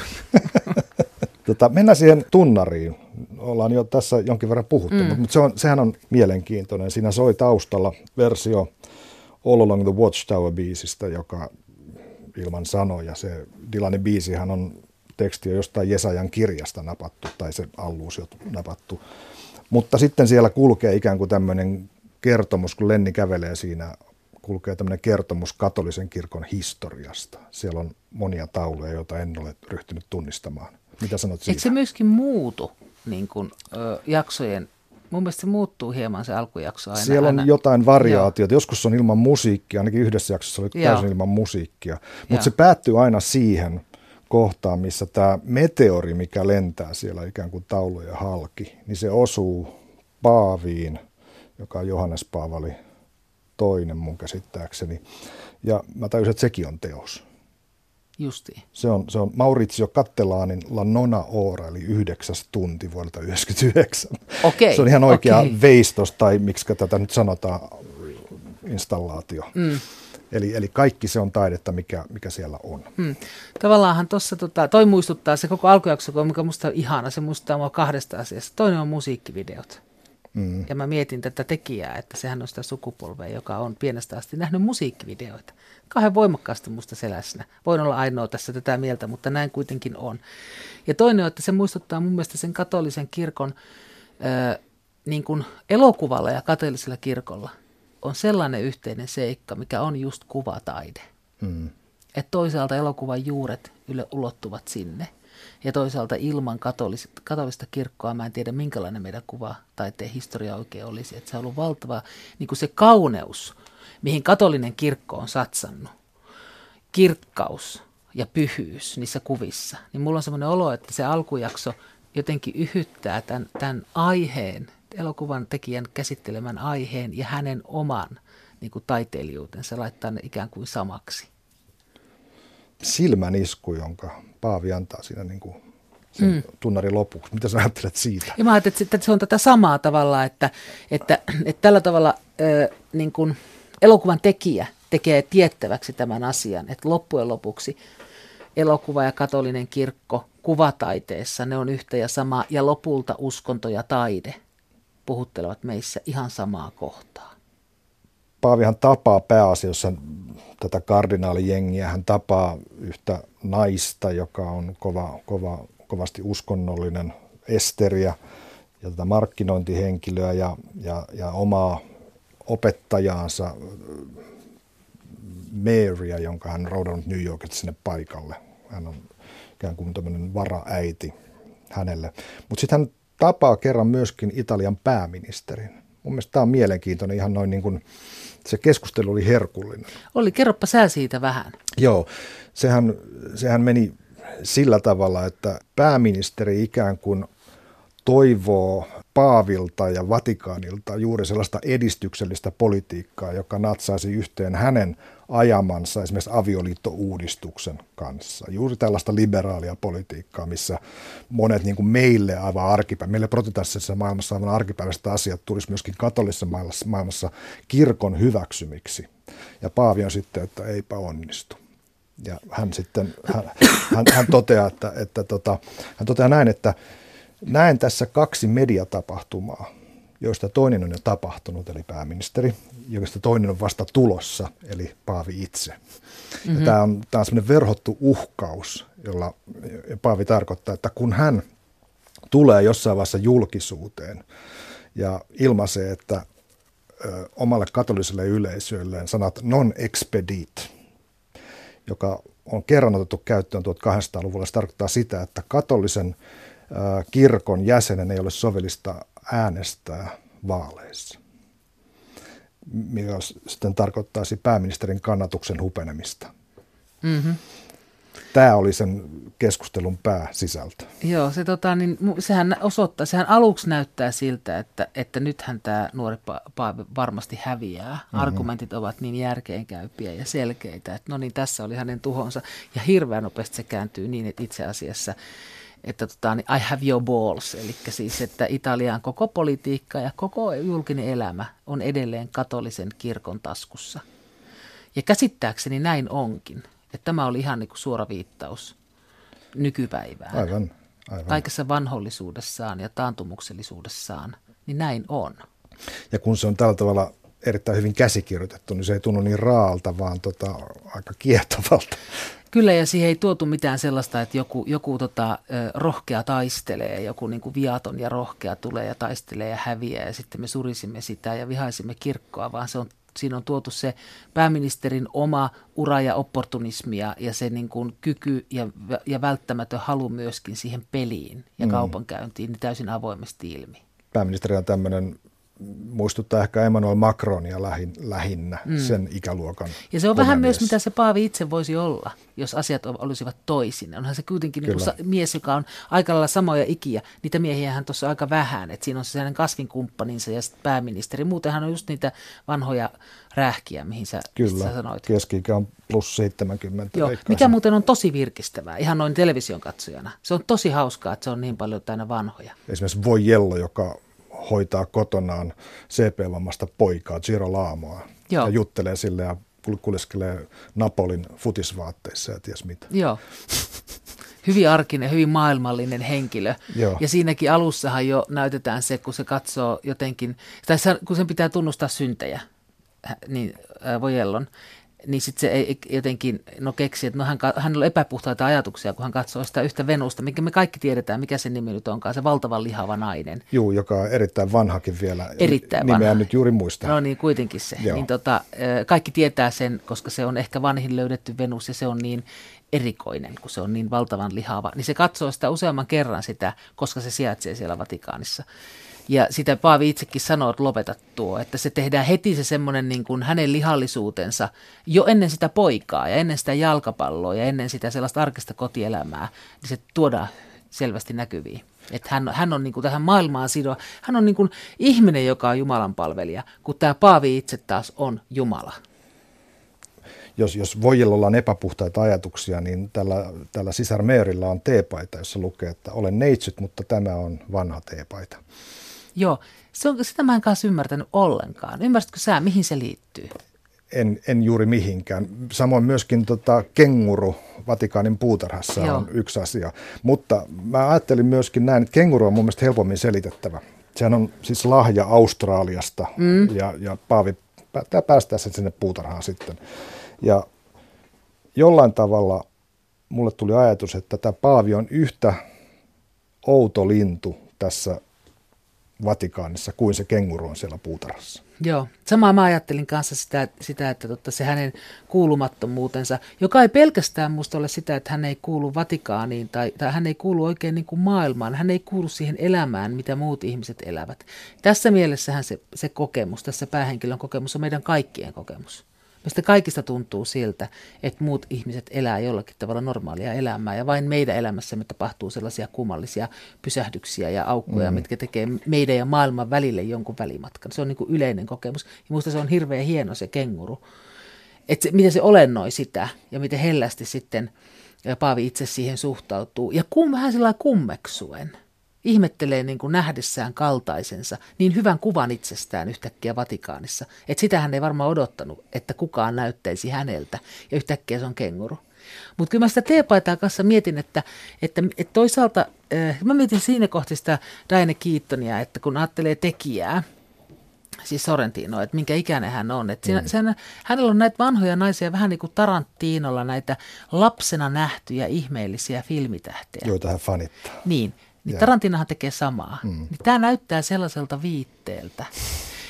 tota, mennään siihen tunnariin. Ollaan jo tässä jonkin verran puhuttu, mm. mutta se on, sehän on mielenkiintoinen. Siinä soi taustalla versio All Along the Watchtower-biisistä, joka ilman sanoja. Se Dylanin biisihän on teksti on jostain Jesajan kirjasta napattu tai se alluusio napattu. Mutta sitten siellä kulkee ikään kuin tämmöinen kertomus, kun Lenni kävelee siinä, kulkee tämmöinen kertomus katolisen kirkon historiasta. Siellä on monia tauluja, joita en ole ryhtynyt tunnistamaan. Mitä sanot siitä? Eikö se myöskin muutu niin kuin, ö, jaksojen Mun mielestä se muuttuu hieman se alkujakso aina. Siellä on aina. jotain variaatiota. Joo. Joskus on ilman musiikkia, ainakin yhdessä jaksossa oli Joo. täysin ilman musiikkia. Mutta se päättyy aina siihen, kohtaan, missä tämä meteori, mikä lentää siellä ikään kuin tauluja halki, niin se osuu Paaviin, joka on Johannes Paavali toinen mun käsittääkseni. Ja mä tajusin, että sekin on teos. Justi. Se on, se on Maurizio Cattelaanin La Nona Ora, eli yhdeksäs tunti vuodelta 1999. Okay, se on ihan oikea okay. veistos, tai miksi tätä nyt sanotaan, installaatio. Mm. Eli, eli kaikki se on taidetta, mikä, mikä siellä on. Hmm. Tavallaanhan tuossa, tota, toi muistuttaa se koko alkujakso, mikä musta on ihana, se muistuttaa mua kahdesta asiasta. Toinen on musiikkivideot. Hmm. Ja mä mietin tätä tekijää, että sehän on sitä sukupolvea, joka on pienestä asti nähnyt musiikkivideoita. Kauhean voimakkaasti musta seläsnä. Voin olla ainoa tässä tätä mieltä, mutta näin kuitenkin on. Ja toinen on, että se muistuttaa mun mielestä sen katolisen kirkon ö, niin kuin elokuvalla ja katolisella kirkolla – on sellainen yhteinen seikka, mikä on just kuvataide. Mm. Että toisaalta elokuvan juuret yle ulottuvat sinne. Ja toisaalta ilman katolista, katolista kirkkoa mä en tiedä, minkälainen meidän kuva taiteen historia oikein olisi. Että se on ollut valtava niin kuin se kauneus, mihin katolinen kirkko on satsannut. Kirkkaus ja pyhyys niissä kuvissa. Niin mulla on semmoinen olo, että se alkujakso jotenkin yhyttää tämän, tämän aiheen elokuvan tekijän käsittelemän aiheen ja hänen oman niin kuin taiteilijuutensa, laittaa ne ikään kuin samaksi. Silmän isku, jonka Paavi antaa siinä niin kuin sen mm. tunnarin lopuksi. Mitä sä ajattelet siitä? Ja mä ajattelen, että se on tätä samaa tavalla, että, että, että tällä tavalla niin kuin elokuvan tekijä tekee tiettäväksi tämän asian, että loppujen lopuksi elokuva ja katolinen kirkko kuvataiteessa, ne on yhtä ja sama, ja lopulta uskonto ja taide puhuttelevat meissä ihan samaa kohtaa. Paavihan tapaa pääasiassa tätä kardinaalijengiä, hän tapaa yhtä naista, joka on kova, kova, kovasti uskonnollinen Esteriä ja tätä markkinointihenkilöä ja, ja, ja omaa opettajaansa Marya, jonka hän on roudannut New Yorkista sinne paikalle. Hän on ikään kuin tämmöinen varaäiti hänelle. Mutta sitten hän tapaa kerran myöskin Italian pääministerin. Mun mielestä tämä on mielenkiintoinen ihan noin niin kuin, se keskustelu oli herkullinen. Oli, kerropa sä siitä vähän. Joo, sehän, sehän meni sillä tavalla, että pääministeri ikään kuin toivoo Paavilta ja Vatikaanilta juuri sellaista edistyksellistä politiikkaa, joka natsaisi yhteen hänen ajamansa esimerkiksi avioliittouudistuksen kanssa. Juuri tällaista liberaalia politiikkaa, missä monet niin kuin meille aivan arkipäivä, meille protestastisessa maailmassa aivan arkipäiväiset asiat tulisi myöskin katolisessa maailmassa kirkon hyväksymiksi. Ja Paavi on sitten, että eipä onnistu. Ja hän sitten, hän, hän, hän toteaa, että, että tota, hän toteaa näin, että näen tässä kaksi mediatapahtumaa, joista toinen on jo tapahtunut, eli pääministeri, joista toinen on vasta tulossa, eli Paavi itse. Mm-hmm. Tämä on, tämä on semmoinen verhottu uhkaus, jolla Paavi tarkoittaa, että kun hän tulee jossain vaiheessa julkisuuteen ja ilmaisee, että ö, omalle katoliselle yleisölleen sanat non expedit, joka on kerran otettu käyttöön 1200-luvulla, se tarkoittaa sitä, että katolisen kirkon jäsenen ei ole sovellista äänestää vaaleissa, mikä sitten tarkoittaisi pääministerin kannatuksen hupenemista. Mm-hmm. Tämä oli sen keskustelun pääsisältö. Joo, se, tota, niin, sehän osoittaa, sehän aluksi näyttää siltä, että, että nythän tämä nuori Paavi varmasti häviää. Mm-hmm. Argumentit ovat niin järkeenkäypiä ja selkeitä, että no niin, tässä oli hänen tuhonsa. Ja hirveän nopeasti se kääntyy niin, että itse asiassa että tota, niin I have your balls, eli siis, että Italian koko politiikka ja koko julkinen elämä on edelleen katolisen kirkon taskussa. Ja käsittääkseni näin onkin, että tämä oli ihan niin kuin suora viittaus nykypäivään. Aivan, aivan. Kaikessa vanhollisuudessaan ja taantumuksellisuudessaan, niin näin on. Ja kun se on tällä tavalla erittäin hyvin käsikirjoitettu, niin se ei tunnu niin raalta, vaan tota, aika kiehtovalta. Kyllä, ja siihen ei tuotu mitään sellaista, että joku, joku tota, rohkea taistelee, joku niin kuin viaton ja rohkea tulee ja taistelee ja häviää, ja sitten me surisimme sitä ja vihaisimme kirkkoa, vaan se on, siinä on tuotu se pääministerin oma ura ja opportunismia ja se niin kuin kyky ja, ja välttämätön halu myöskin siihen peliin ja mm. kaupankäyntiin niin täysin avoimesti ilmi. Pääministeri on tämmöinen muistuttaa ehkä Emmanuel Macronia lähin, lähinnä, mm. sen ikäluokan. Ja se on vähän myös, mitä se Paavi itse voisi olla, jos asiat olisivat toisin. Onhan se kuitenkin niin kuin mies, joka on aika lailla samoja ikiä. Niitä miehiä hän tuossa aika vähän, että siinä on se hänen kasvinkumppaninsa ja sitten pääministeri. Muutenhan on just niitä vanhoja rähkiä, mihin sä, Kyllä, sä sanoit. keski on plus 70. Joo, mikä muuten on tosi virkistävää, ihan noin television katsojana. Se on tosi hauskaa, että se on niin paljon täynnä vanhoja. Esimerkiksi Voijello, joka hoitaa kotonaan CP-vammasta poikaa, Giro Laamoa, Joo. ja juttelee sille ja kuleskelee Napolin futisvaatteissa ja ties mitä. Joo. Hyvin arkinen, hyvin maailmallinen henkilö. Joo. Ja siinäkin alussahan jo näytetään se, kun se katsoo jotenkin, tai kun sen pitää tunnustaa syntejä, niin Vojellon, niin sitten se ei jotenkin no keksi, että no hän, hän on epäpuhtaita ajatuksia, kun hän katsoo sitä yhtä Venusta, mikä me kaikki tiedetään, mikä se nimi nyt onkaan, se valtavan lihava nainen. Joo, joka on erittäin vanhakin vielä. Erittäin Nimeä vanha. nyt juuri muista. No niin, kuitenkin se. Niin tota, kaikki tietää sen, koska se on ehkä vanhin löydetty Venus ja se on niin erikoinen, kun se on niin valtavan lihava. Niin se katsoo sitä useamman kerran sitä, koska se sijaitsee siellä Vatikaanissa. Ja sitä Paavi itsekin sanoo, että lopeta tuo, että se tehdään heti se semmoinen niin kuin hänen lihallisuutensa jo ennen sitä poikaa ja ennen sitä jalkapalloa ja ennen sitä sellaista arkista kotielämää, niin se tuodaan selvästi näkyviin. Että hän, hän on niin kuin tähän maailmaan sidoa. Hän on niin kuin ihminen, joka on Jumalan palvelija, kun tämä Paavi itse taas on Jumala. Jos, jos Voijelolla on epäpuhtaita ajatuksia, niin tällä, tällä sisar Meerillä on teepaita, jossa lukee, että olen neitsyt, mutta tämä on vanha teepaita. Joo, se on, sitä mä en kanssa ymmärtänyt ollenkaan. Ymmärsitkö sä, mihin se liittyy? En, en juuri mihinkään. Samoin myöskin tota, kenguru Vatikaanin puutarhassa Joo. on yksi asia. Mutta mä ajattelin myöskin näin, että kenguru on mun mielestä helpommin selitettävä. Sehän on siis lahja Australiasta mm. ja, ja Paavi päättää päästää sen sinne puutarhaan sitten. Ja jollain tavalla mulle tuli ajatus, että tämä Paavi on yhtä outo lintu tässä Vatikaanissa kuin se kenguru on siellä puutarhassa. Joo, samaa mä ajattelin kanssa sitä, sitä että totta, se hänen kuulumattomuutensa, joka ei pelkästään musta ole sitä, että hän ei kuulu Vatikaaniin tai, tai hän ei kuulu oikein niin kuin maailmaan, hän ei kuulu siihen elämään, mitä muut ihmiset elävät. Tässä mielessähän se, se kokemus, tässä päähenkilön kokemus on meidän kaikkien kokemus. Meistä kaikista tuntuu siltä, että muut ihmiset elää jollakin tavalla normaalia elämää ja vain meidän elämässämme tapahtuu sellaisia kummallisia pysähdyksiä ja aukkoja, mm. mitkä tekee meidän ja maailman välille jonkun välimatkan. Se on niin kuin yleinen kokemus ja minusta se on hirveän hieno se kenguru, että se, miten se olennoi sitä ja miten hellästi sitten Paavi itse siihen suhtautuu ja kum, vähän sillä kummeksuen – ihmettelee niin kuin nähdessään kaltaisensa niin hyvän kuvan itsestään yhtäkkiä Vatikaanissa, että sitä hän ei varmaan odottanut, että kukaan näyttäisi häneltä ja yhtäkkiä se on kenguru. Mutta kyllä mä sitä teepaitaa kanssa mietin, että, että, että toisaalta, äh, mä mietin siinä kohtaa sitä Diane Keatonia, että kun ajattelee tekijää, siis Sorrentino, että minkä ikäinen hän on. Että siinä, mm. sen, hänellä on näitä vanhoja naisia, vähän niin kuin Tarantinolla, näitä lapsena nähtyjä ihmeellisiä filmitähtejä. Joita hän fanittaa. Niin, niin Tarantinahan tekee samaa. Mm. Niin tämä näyttää sellaiselta viitteeltä.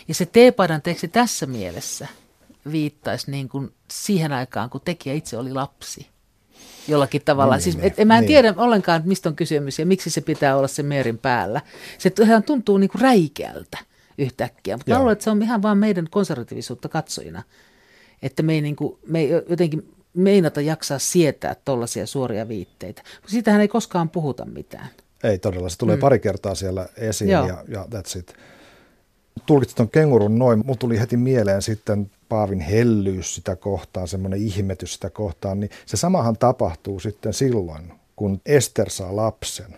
Ja se teepaidan teksti tässä mielessä viittaisi niin kuin siihen aikaan, kun tekijä itse oli lapsi. Jollakin tavalla. Niin, siis, et, et, mä en niin. tiedä ollenkaan, mistä on kysymys ja miksi se pitää olla se meerin päällä. Se tuntuu niin kuin räikeältä yhtäkkiä. Mutta mä luulen, että se on ihan vaan meidän konservatiivisuutta katsojina. Että me ei, niin kuin, me ei jotenkin meinata jaksaa sietää tuollaisia suoria viitteitä. Mutta siitähän ei koskaan puhuta mitään. Ei todella, se tulee mm. pari kertaa siellä esiin Joo. ja, ja that's it. Tulkitsit tuon kengurun noin, mulla tuli heti mieleen sitten Paavin hellyys sitä kohtaan, semmoinen ihmetys sitä kohtaan, niin se samahan tapahtuu sitten silloin, kun Ester saa lapsen.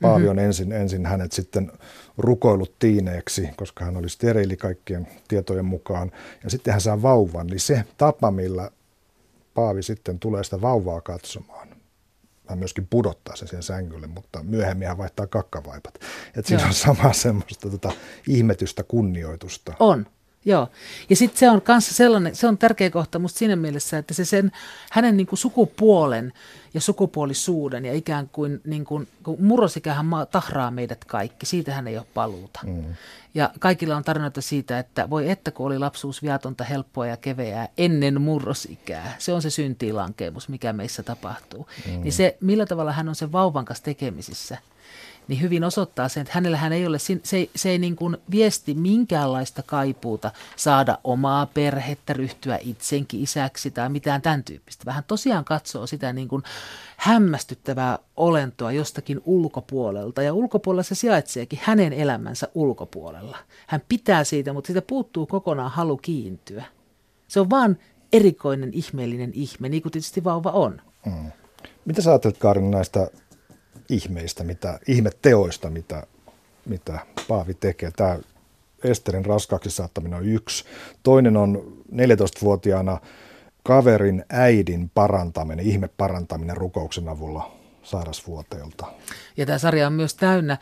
Paavi mm-hmm. on ensin, ensin hänet sitten rukoillut tiineeksi, koska hän oli steriili kaikkien tietojen mukaan. Ja sitten hän saa vauvan, niin se tapa, millä Paavi sitten tulee sitä vauvaa katsomaan, hän myöskin pudottaa sen siihen sängylle, mutta myöhemmin hän vaihtaa kakkavaipat. Että siinä on sama semmoista tota, ihmetystä, kunnioitusta. On, Joo. Ja sitten se on kanssa sellainen, se on tärkeä kohta musta siinä mielessä, että se sen hänen niin kuin sukupuolen ja sukupuolisuuden ja ikään kuin, niin kuin kun murrosikähän tahraa meidät kaikki, siitähän ei ole paluuta. Mm. Ja kaikilla on tarinoita siitä, että voi että kun oli lapsuus viatonta, helppoa ja keveää ennen murrosikää. Se on se syntiilankemus, mikä meissä tapahtuu. Mm. Niin se, millä tavalla hän on sen vauvan kanssa tekemisissä – niin hyvin osoittaa sen, että hänellähän ei ole, se se ei niin kuin viesti minkäänlaista kaipuuta saada omaa perhettä, ryhtyä itsenkin isäksi tai mitään tämän tyyppistä. Vähän tosiaan katsoo sitä niin kuin hämmästyttävää olentoa jostakin ulkopuolelta ja ulkopuolella se sijaitseekin hänen elämänsä ulkopuolella. Hän pitää siitä, mutta siitä puuttuu kokonaan halu kiintyä. Se on vaan erikoinen, ihmeellinen ihme, niin kuin tietysti vauva on. Mm. Mitä sä ajattelet, Karin, näistä ihmeistä, mitä, ihmetteoista, mitä, mitä Paavi tekee. Tämä Esterin raskaaksi saattaminen on yksi. Toinen on 14-vuotiaana kaverin äidin parantaminen, ihme parantaminen rukouksen avulla sairasvuoteelta. Ja tämä sarja on myös täynnä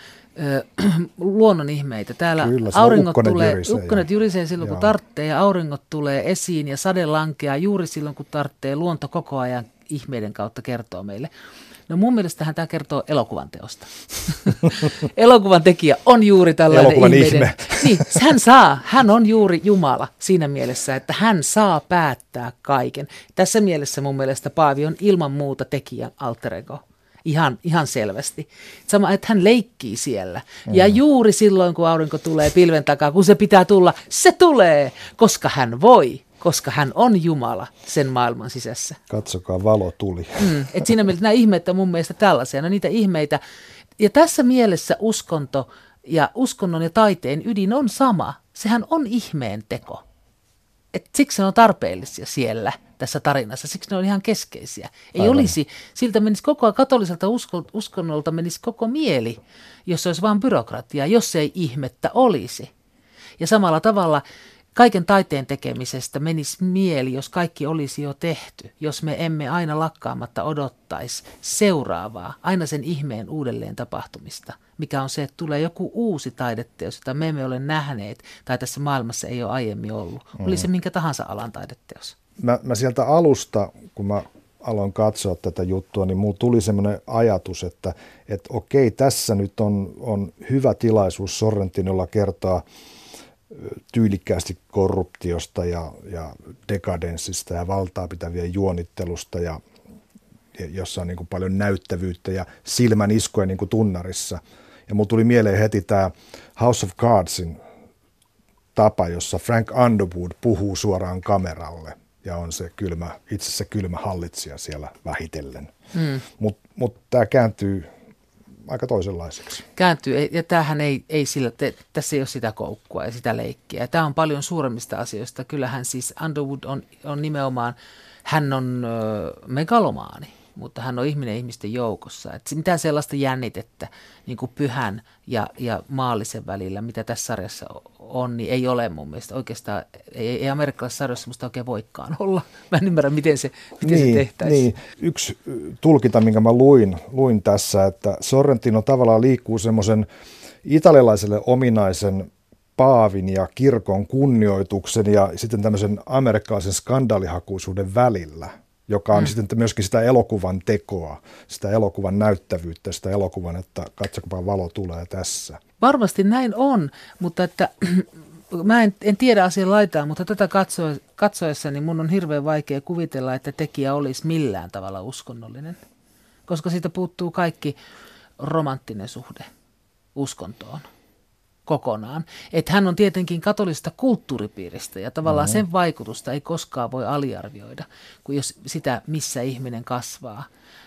äh, luonnon ihmeitä. Täällä Kyllä, auringot tulee, jurisee, ukkonet jurisee silloin Joo. kun tarttee ja auringot tulee esiin ja sade lankeaa juuri silloin kun tarttee. Luonto koko ajan ihmeiden kautta kertoo meille. No mun mielestähän tämä kertoo elokuvan teosta. elokuvan tekijä on juuri tällainen Elokuvan ihmeiden. Ihme. Niin, hän saa, hän on juuri Jumala siinä mielessä, että hän saa päättää kaiken. Tässä mielessä mun mielestä Paavi on ilman muuta tekijän alter ego. Ihan, ihan selvästi. Sama, että hän leikkii siellä. Mm. Ja juuri silloin, kun aurinko tulee pilven takaa, kun se pitää tulla, se tulee, koska hän voi koska hän on Jumala sen maailman sisässä. Katsokaa, valo tuli. Mm, et siinä mielessä nämä ihmeet on mun mielestä tällaisia. No niitä ihmeitä, ja tässä mielessä uskonto ja uskonnon ja taiteen ydin on sama. Sehän on ihmeen teko. Et siksi ne on tarpeellisia siellä tässä tarinassa, siksi ne on ihan keskeisiä. Ei Aivan. olisi, siltä menisi koko katoliselta uskonnolta menisi koko mieli, jos se olisi vain byrokratia, jos ei ihmettä olisi. Ja samalla tavalla kaiken taiteen tekemisestä menisi mieli, jos kaikki olisi jo tehty, jos me emme aina lakkaamatta odottaisi seuraavaa, aina sen ihmeen uudelleen tapahtumista, mikä on se, että tulee joku uusi taideteos, jota me emme ole nähneet tai tässä maailmassa ei ole aiemmin ollut. Mm. Oli se minkä tahansa alan taideteos. Mä, mä sieltä alusta, kun mä aloin katsoa tätä juttua, niin mulla tuli semmoinen ajatus, että, että okei, tässä nyt on, on hyvä tilaisuus Sorrentinolla kertoa tyylikkäästi korruptiosta ja, ja dekadenssista ja valtaa pitävien juonittelusta ja jossa on niin kuin paljon näyttävyyttä ja silmän iskoja niin kuin tunnarissa. Ja mulla tuli mieleen heti tämä House of Cardsin tapa, jossa Frank Underwood puhuu suoraan kameralle ja on se kylmä, itse se kylmä hallitsija siellä vähitellen. Mm. Mutta mut tämä kääntyy aika toisenlaiseksi. Kääntyy, ja tämähän ei, ei sillä, te, tässä ei ole sitä koukkua ja sitä leikkiä. Tämä on paljon suuremmista asioista. Kyllähän siis Underwood on, on nimenomaan, hän on ö, megalomaani mutta hän on ihminen ihmisten joukossa. Että mitään sellaista jännitettä niin kuin pyhän ja, ja maallisen välillä, mitä tässä sarjassa on, niin ei ole mun mielestä. Oikeastaan ei, ei amerikkalaisessa sarjassa musta oikein voikaan olla. Mä en ymmärrä, miten se, miten niin, se tehtäisiin. Niin. Yksi tulkinta, minkä mä luin, luin tässä, että Sorrentino tavallaan liikkuu semmoisen italialaiselle ominaisen paavin ja kirkon kunnioituksen ja sitten tämmöisen amerikkalaisen skandaalihakuisuuden välillä – joka on mm. sitten myöskin sitä elokuvan tekoa, sitä elokuvan näyttävyyttä, sitä elokuvan, että katsokaa valo tulee tässä. Varmasti näin on, mutta että mä en, en tiedä asian laitaa, mutta tätä katso, katsoessa niin mun on hirveän vaikea kuvitella, että tekijä olisi millään tavalla uskonnollinen, koska siitä puuttuu kaikki romanttinen suhde uskontoon kokonaan. Että hän on tietenkin katolista kulttuuripiiristä ja tavallaan mm-hmm. sen vaikutusta ei koskaan voi aliarvioida, kun jos sitä, missä ihminen kasvaa.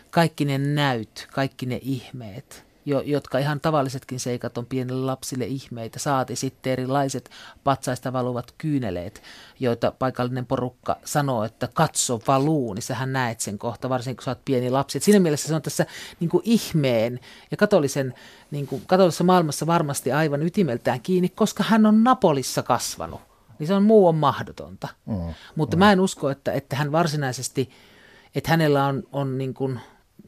Kaikki ne näyt, kaikki ne ihmeet – jo, jotka ihan tavallisetkin seikat on pienille lapsille ihmeitä. Saati sitten erilaiset patsaista valuvat kyyneleet, joita paikallinen porukka sanoo, että katso valuu, niin sähän näet sen kohta, varsinkin kun sä oot pieni lapsi. Et siinä mielessä se on tässä niin kuin ihmeen ja katolisen, niin kuin, katolisessa maailmassa varmasti aivan ytimeltään kiinni, koska hän on Napolissa kasvanut. Niin se on muu on mahdotonta. Mm, Mutta mm. mä en usko, että, että hän varsinaisesti, että hänellä on, on niin kuin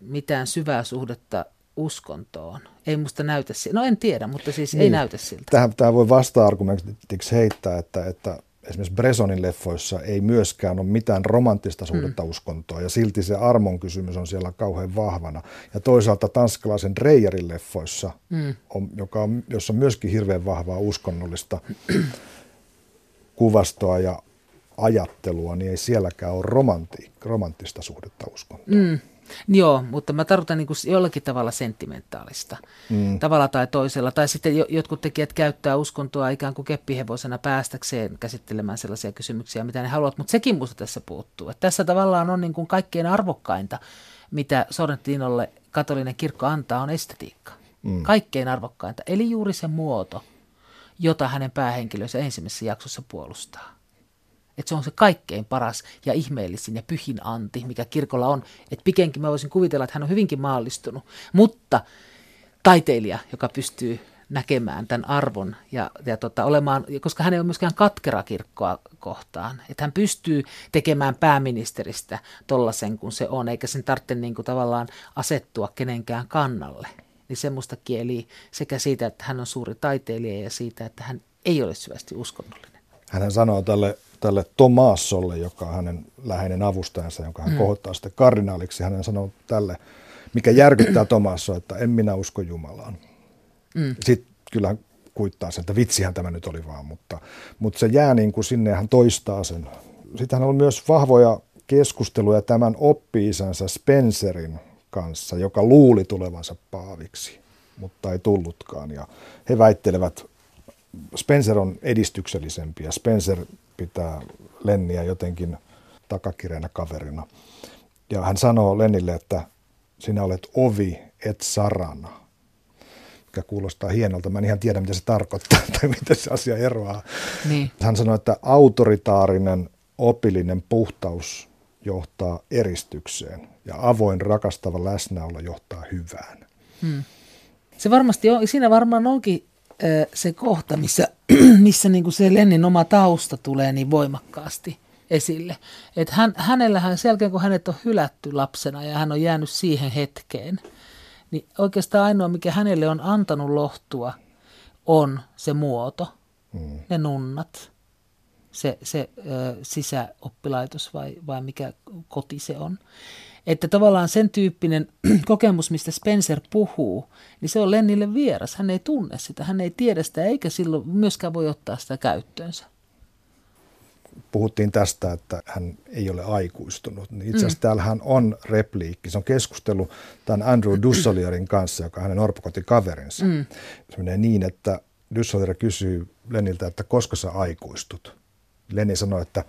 mitään syvää suhdetta uskontoon. Ei musta näytä siltä. No en tiedä, mutta siis niin. ei näytä siltä. Tähän, tähän voi vasta-argumentiksi heittää, että, että esimerkiksi Bresonin leffoissa ei myöskään ole mitään romanttista suhdetta mm. uskontoa, ja silti se armon kysymys on siellä kauhean vahvana. Ja toisaalta tanskalaisen Dreyerin leffoissa, mm. on, joka on, jossa on myöskin hirveän vahvaa uskonnollista kuvastoa ja ajattelua, niin ei sielläkään ole romantti, romanttista suhdetta uskontoa. Mm. Joo, mutta mä tarkoitan niin kuin jollakin tavalla sentimentaalista, mm. tavalla tai toisella. Tai sitten jotkut tekijät käyttää uskontoa ikään kuin keppihevosena päästäkseen käsittelemään sellaisia kysymyksiä, mitä ne haluavat, mutta sekin musta tässä puuttuu. Että tässä tavallaan on niin kuin kaikkein arvokkainta, mitä Sorrentinolle katolinen kirkko antaa, on estetiikka. Mm. Kaikkein arvokkainta, eli juuri se muoto, jota hänen päähenkilönsä ensimmäisessä jaksossa puolustaa. Että se on se kaikkein paras ja ihmeellisin ja pyhin anti, mikä kirkolla on. Että pikenkin mä voisin kuvitella, että hän on hyvinkin maallistunut. Mutta taiteilija, joka pystyy näkemään tämän arvon ja, ja tota, olemaan, koska hän ei ole myöskään katkera kirkkoa kohtaan. Että hän pystyy tekemään pääministeristä tollasen kuin se on, eikä sen tarvitse niin kuin tavallaan asettua kenenkään kannalle. Niin semmoista kieli sekä siitä, että hän on suuri taiteilija ja siitä, että hän ei ole syvästi uskonnollinen. Hän sanoo tälle tälle Tomassolle, joka on hänen läheinen avustajansa, jonka hän mm. kohottaa sitten kardinaaliksi. Hän sanoo tälle, mikä järkyttää Tomassoa, että en minä usko Jumalaan. Mm. Sitten kyllä kuittaa sen, että vitsihän tämä nyt oli vaan, mutta, mutta se jää niin kuin sinne ja hän toistaa sen. Sitten hän on myös vahvoja keskusteluja tämän oppi-isänsä Spencerin kanssa, joka luuli tulevansa paaviksi, mutta ei tullutkaan. Ja he väittelevät, Spencer on edistyksellisempi ja Spencer pitää Lenniä jotenkin takakireänä kaverina. Ja hän sanoo Lennille, että sinä olet ovi et sarana. mikä kuulostaa hienolta. Mä en ihan tiedä, mitä se tarkoittaa tai miten se asia eroaa. Niin. Hän sanoi, että autoritaarinen opillinen puhtaus johtaa eristykseen ja avoin rakastava läsnäolo johtaa hyvään. Hmm. Se varmasti on, siinä varmaan onkin se kohta, missä, missä niin kuin se Lennin oma tausta tulee niin voimakkaasti esille. Että hän, hänellähän sen jälkeen, kun hänet on hylätty lapsena ja hän on jäänyt siihen hetkeen, niin oikeastaan ainoa, mikä hänelle on antanut lohtua, on se muoto, mm. ne nunnat, se, se ö, sisäoppilaitos vai, vai mikä koti se on. Että tavallaan sen tyyppinen kokemus, mistä Spencer puhuu, niin se on Lennille vieras. Hän ei tunne sitä, hän ei tiedä sitä, eikä silloin myöskään voi ottaa sitä käyttöönsä. Puhuttiin tästä, että hän ei ole aikuistunut. Niin itse asiassa mm. täällähän on repliikki. Se on keskustelu tämän Andrew Dussolierin kanssa, joka on hänen orpokotikaverinsa. Mm. Se menee niin, että Dussolier kysyy Lenniltä, että koska sä aikuistut. Lenni sanoi, että,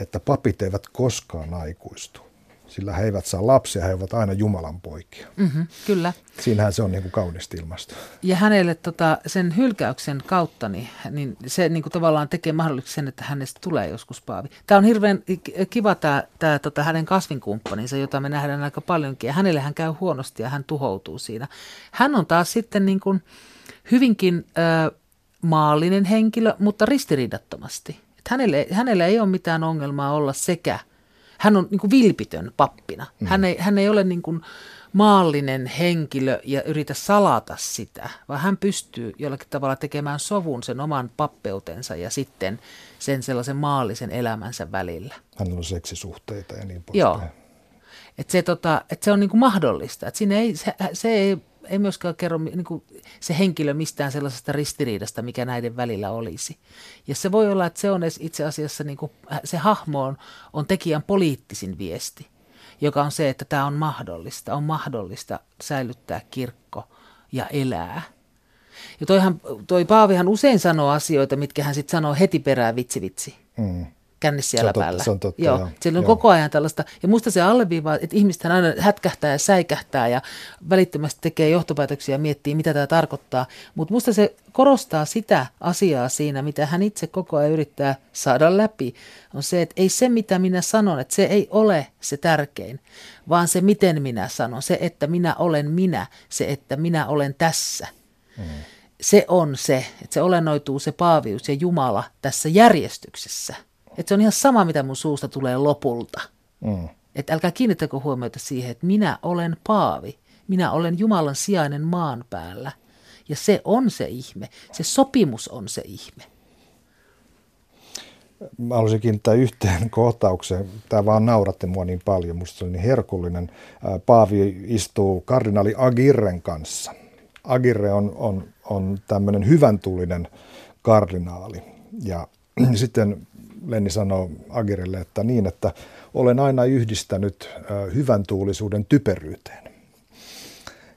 että papit eivät koskaan aikuistu sillä he eivät saa lapsia, he ovat aina Jumalan poikia. Mm-hmm, kyllä. Siinähän se on niin kuin kaunista ilmasta. Ja hänelle tota, sen hylkäyksen kautta, niin, niin se niin kuin tavallaan tekee mahdolliseksi sen, että hänestä tulee joskus paavi. Tämä on hirveän kiva tämä, tämä tota, hänen kasvinkumppaninsa, jota me nähdään aika paljonkin. Ja hänelle hän käy huonosti ja hän tuhoutuu siinä. Hän on taas sitten niin kuin hyvinkin ö, maallinen henkilö, mutta ristiriidattomasti. Hänelle, hänelle ei ole mitään ongelmaa olla sekä – hän on niin kuin vilpitön pappina. Mm. Hän, ei, hän ei ole niin kuin maallinen henkilö ja yritä salata sitä, vaan hän pystyy jollakin tavalla tekemään sovun sen oman pappeutensa ja sitten sen sellaisen maallisen elämänsä välillä. Hänellä on seksisuhteita ja niin poispäin. Joo. Että se, tota, et se on niin kuin mahdollista. Et siinä ei, se, se ei ei myöskään kerro niin kuin se henkilö mistään sellaisesta ristiriidasta, mikä näiden välillä olisi. Ja se voi olla, että se on itse asiassa, niin kuin, se hahmo on, on tekijän poliittisin viesti, joka on se, että tämä on mahdollista. On mahdollista säilyttää kirkko ja elää. Ja toihan, toi Paavihan usein sanoo asioita, mitkä hän sitten sanoo heti perään vitsi vitsi. Mm kännissä siellä se päällä. Se on totta, joo. joo. Siellä on joo. koko ajan tällaista, ja musta se alleviivaa, että ihmiset aina hätkähtää ja säikähtää ja välittömästi tekee johtopäätöksiä ja miettii, mitä tämä tarkoittaa. Mutta musta se korostaa sitä asiaa siinä, mitä hän itse koko ajan yrittää saada läpi, on se, että ei se, mitä minä sanon, että se ei ole se tärkein, vaan se, miten minä sanon, se, että minä olen minä, se, että minä olen tässä. Hmm. Se on se, että se olennoituu se paavius ja Jumala tässä järjestyksessä – että se on ihan sama, mitä mun suusta tulee lopulta. Mm. Että älkää kiinnittäkö huomiota siihen, että minä olen Paavi. Minä olen Jumalan sijainen maan päällä. Ja se on se ihme. Se sopimus on se ihme. Mä haluaisin kiinnittää yhteen kohtaukseen. Tämä vaan nauratte mua niin paljon. Musta se oli niin herkullinen. Paavi istuu kardinaali Agirren kanssa. Agirre on, on, on tämmöinen hyvän tullinen kardinaali. Ja sitten Lenni sanoo Agirille, että niin, että olen aina yhdistänyt hyvän tuulisuuden typeryyteen.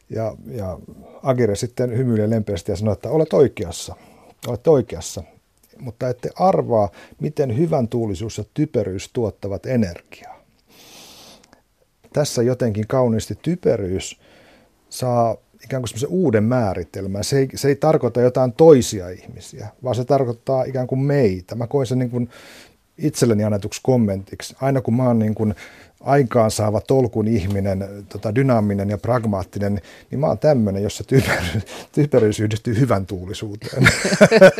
Ja, ja Agire sitten hymyilee lempeästi ja sanoo, että olet oikeassa, olet oikeassa, mutta ette arvaa, miten hyvän tuulisuus ja typeryys tuottavat energiaa. Tässä jotenkin kauniisti typeryys saa ikään kuin semmoisen uuden määritelmän. Se ei, se ei tarkoita jotain toisia ihmisiä, vaan se tarkoittaa ikään kuin meitä. Mä koin sen niin kuin itselleni annetuksi kommentiksi. Aina kun mä oon niin kuin aikaansaava tolkun ihminen, tota, dynaaminen ja pragmaattinen, niin mä oon tämmöinen, jossa typeryys, typeryys yhdistyy hyvän tuulisuuteen.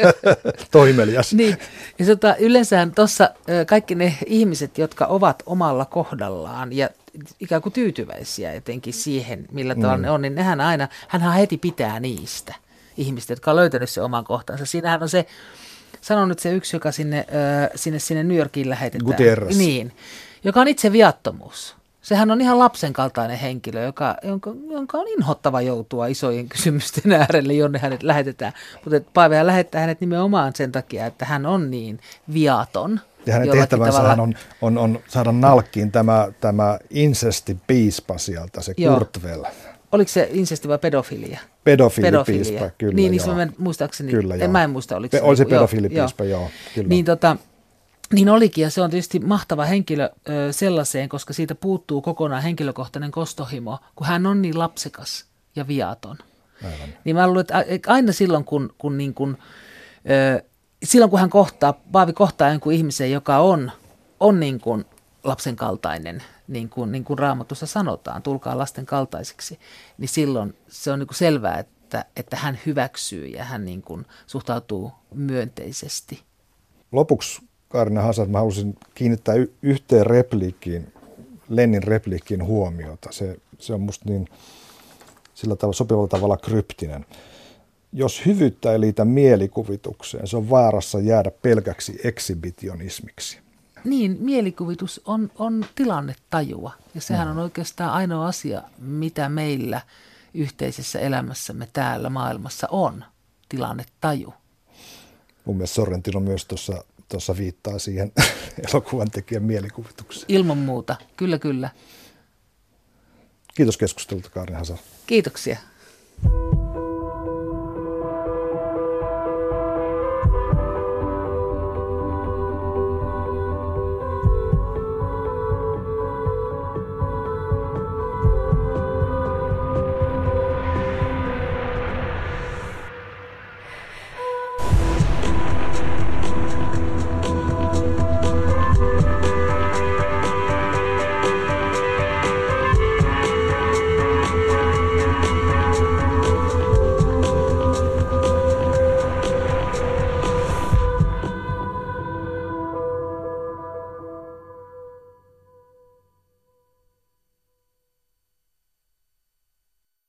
Toimelias. Niin, ja tota, yleensä tuossa kaikki ne ihmiset, jotka ovat omalla kohdallaan ja ikään kuin tyytyväisiä jotenkin siihen, millä tavalla mm. ne on, niin nehän aina, hän heti pitää niistä ihmistä, jotka on löytänyt se oman kohtansa. Siinähän on se, sano nyt se yksi, joka sinne, sinne, sinne New Yorkiin lähetetään. Gutierrez. Niin, joka on itse viattomuus. Sehän on ihan lapsen kaltainen henkilö, joka, jonka, jonka on inhottava joutua isojen kysymysten äärelle, jonne hänet lähetetään. Mutta Paavehan lähettää hänet nimenomaan sen takia, että hän on niin viaton. Ja hänen tehtävänsä tavalla... on, on, on saada nalkkiin tämä, tämä insesti-piispa sieltä, se Joo. Kurtvel. Oliko se insesti vai pedofilia? Pedofiilipiispa, kyllä. Niin, niin muistaakseni, kyllä, en, joo. mä en muista, oliko Pe- se. Oli se pedofiilipiispa, joo, joo kyllä. Niin, tota, niin olikin, ja se on tietysti mahtava henkilö ö, sellaiseen, koska siitä puuttuu kokonaan henkilökohtainen kostohimo, kun hän on niin lapsekas ja viaton. Aivan. Niin mä luulen, että aina silloin, kun, kun, niin kun, ö, silloin kun hän kohtaa, Paavi kohtaa jonkun ihmisen, joka on, on niin kuin lapsen kaltainen, niin kuin, niin kuin raamatussa sanotaan, tulkaa lasten kaltaisiksi, niin silloin se on niin kuin selvää, että, että hän hyväksyy ja hän niin kuin suhtautuu myönteisesti. Lopuksi Kaarina Hazard, mä kiinnittää yhteen repliikkiin, Lennin repliikkiin huomiota. Se, se on musta niin sillä tavalla sopivalla tavalla kryptinen. Jos hyvyyttä ei liitä mielikuvitukseen, se on vaarassa jäädä pelkäksi eksibitionismiksi. Niin, mielikuvitus on, on tilannetajua ja sehän mm. on oikeastaan ainoa asia, mitä meillä yhteisessä elämässämme täällä maailmassa on, tilannetaju. Mun mielestä Sorrentino myös tuossa, tuossa viittaa siihen elokuvan tekijän mielikuvitukseen. Ilman muuta, kyllä kyllä. Kiitos keskustelulta Kaari Hasa. Kiitoksia.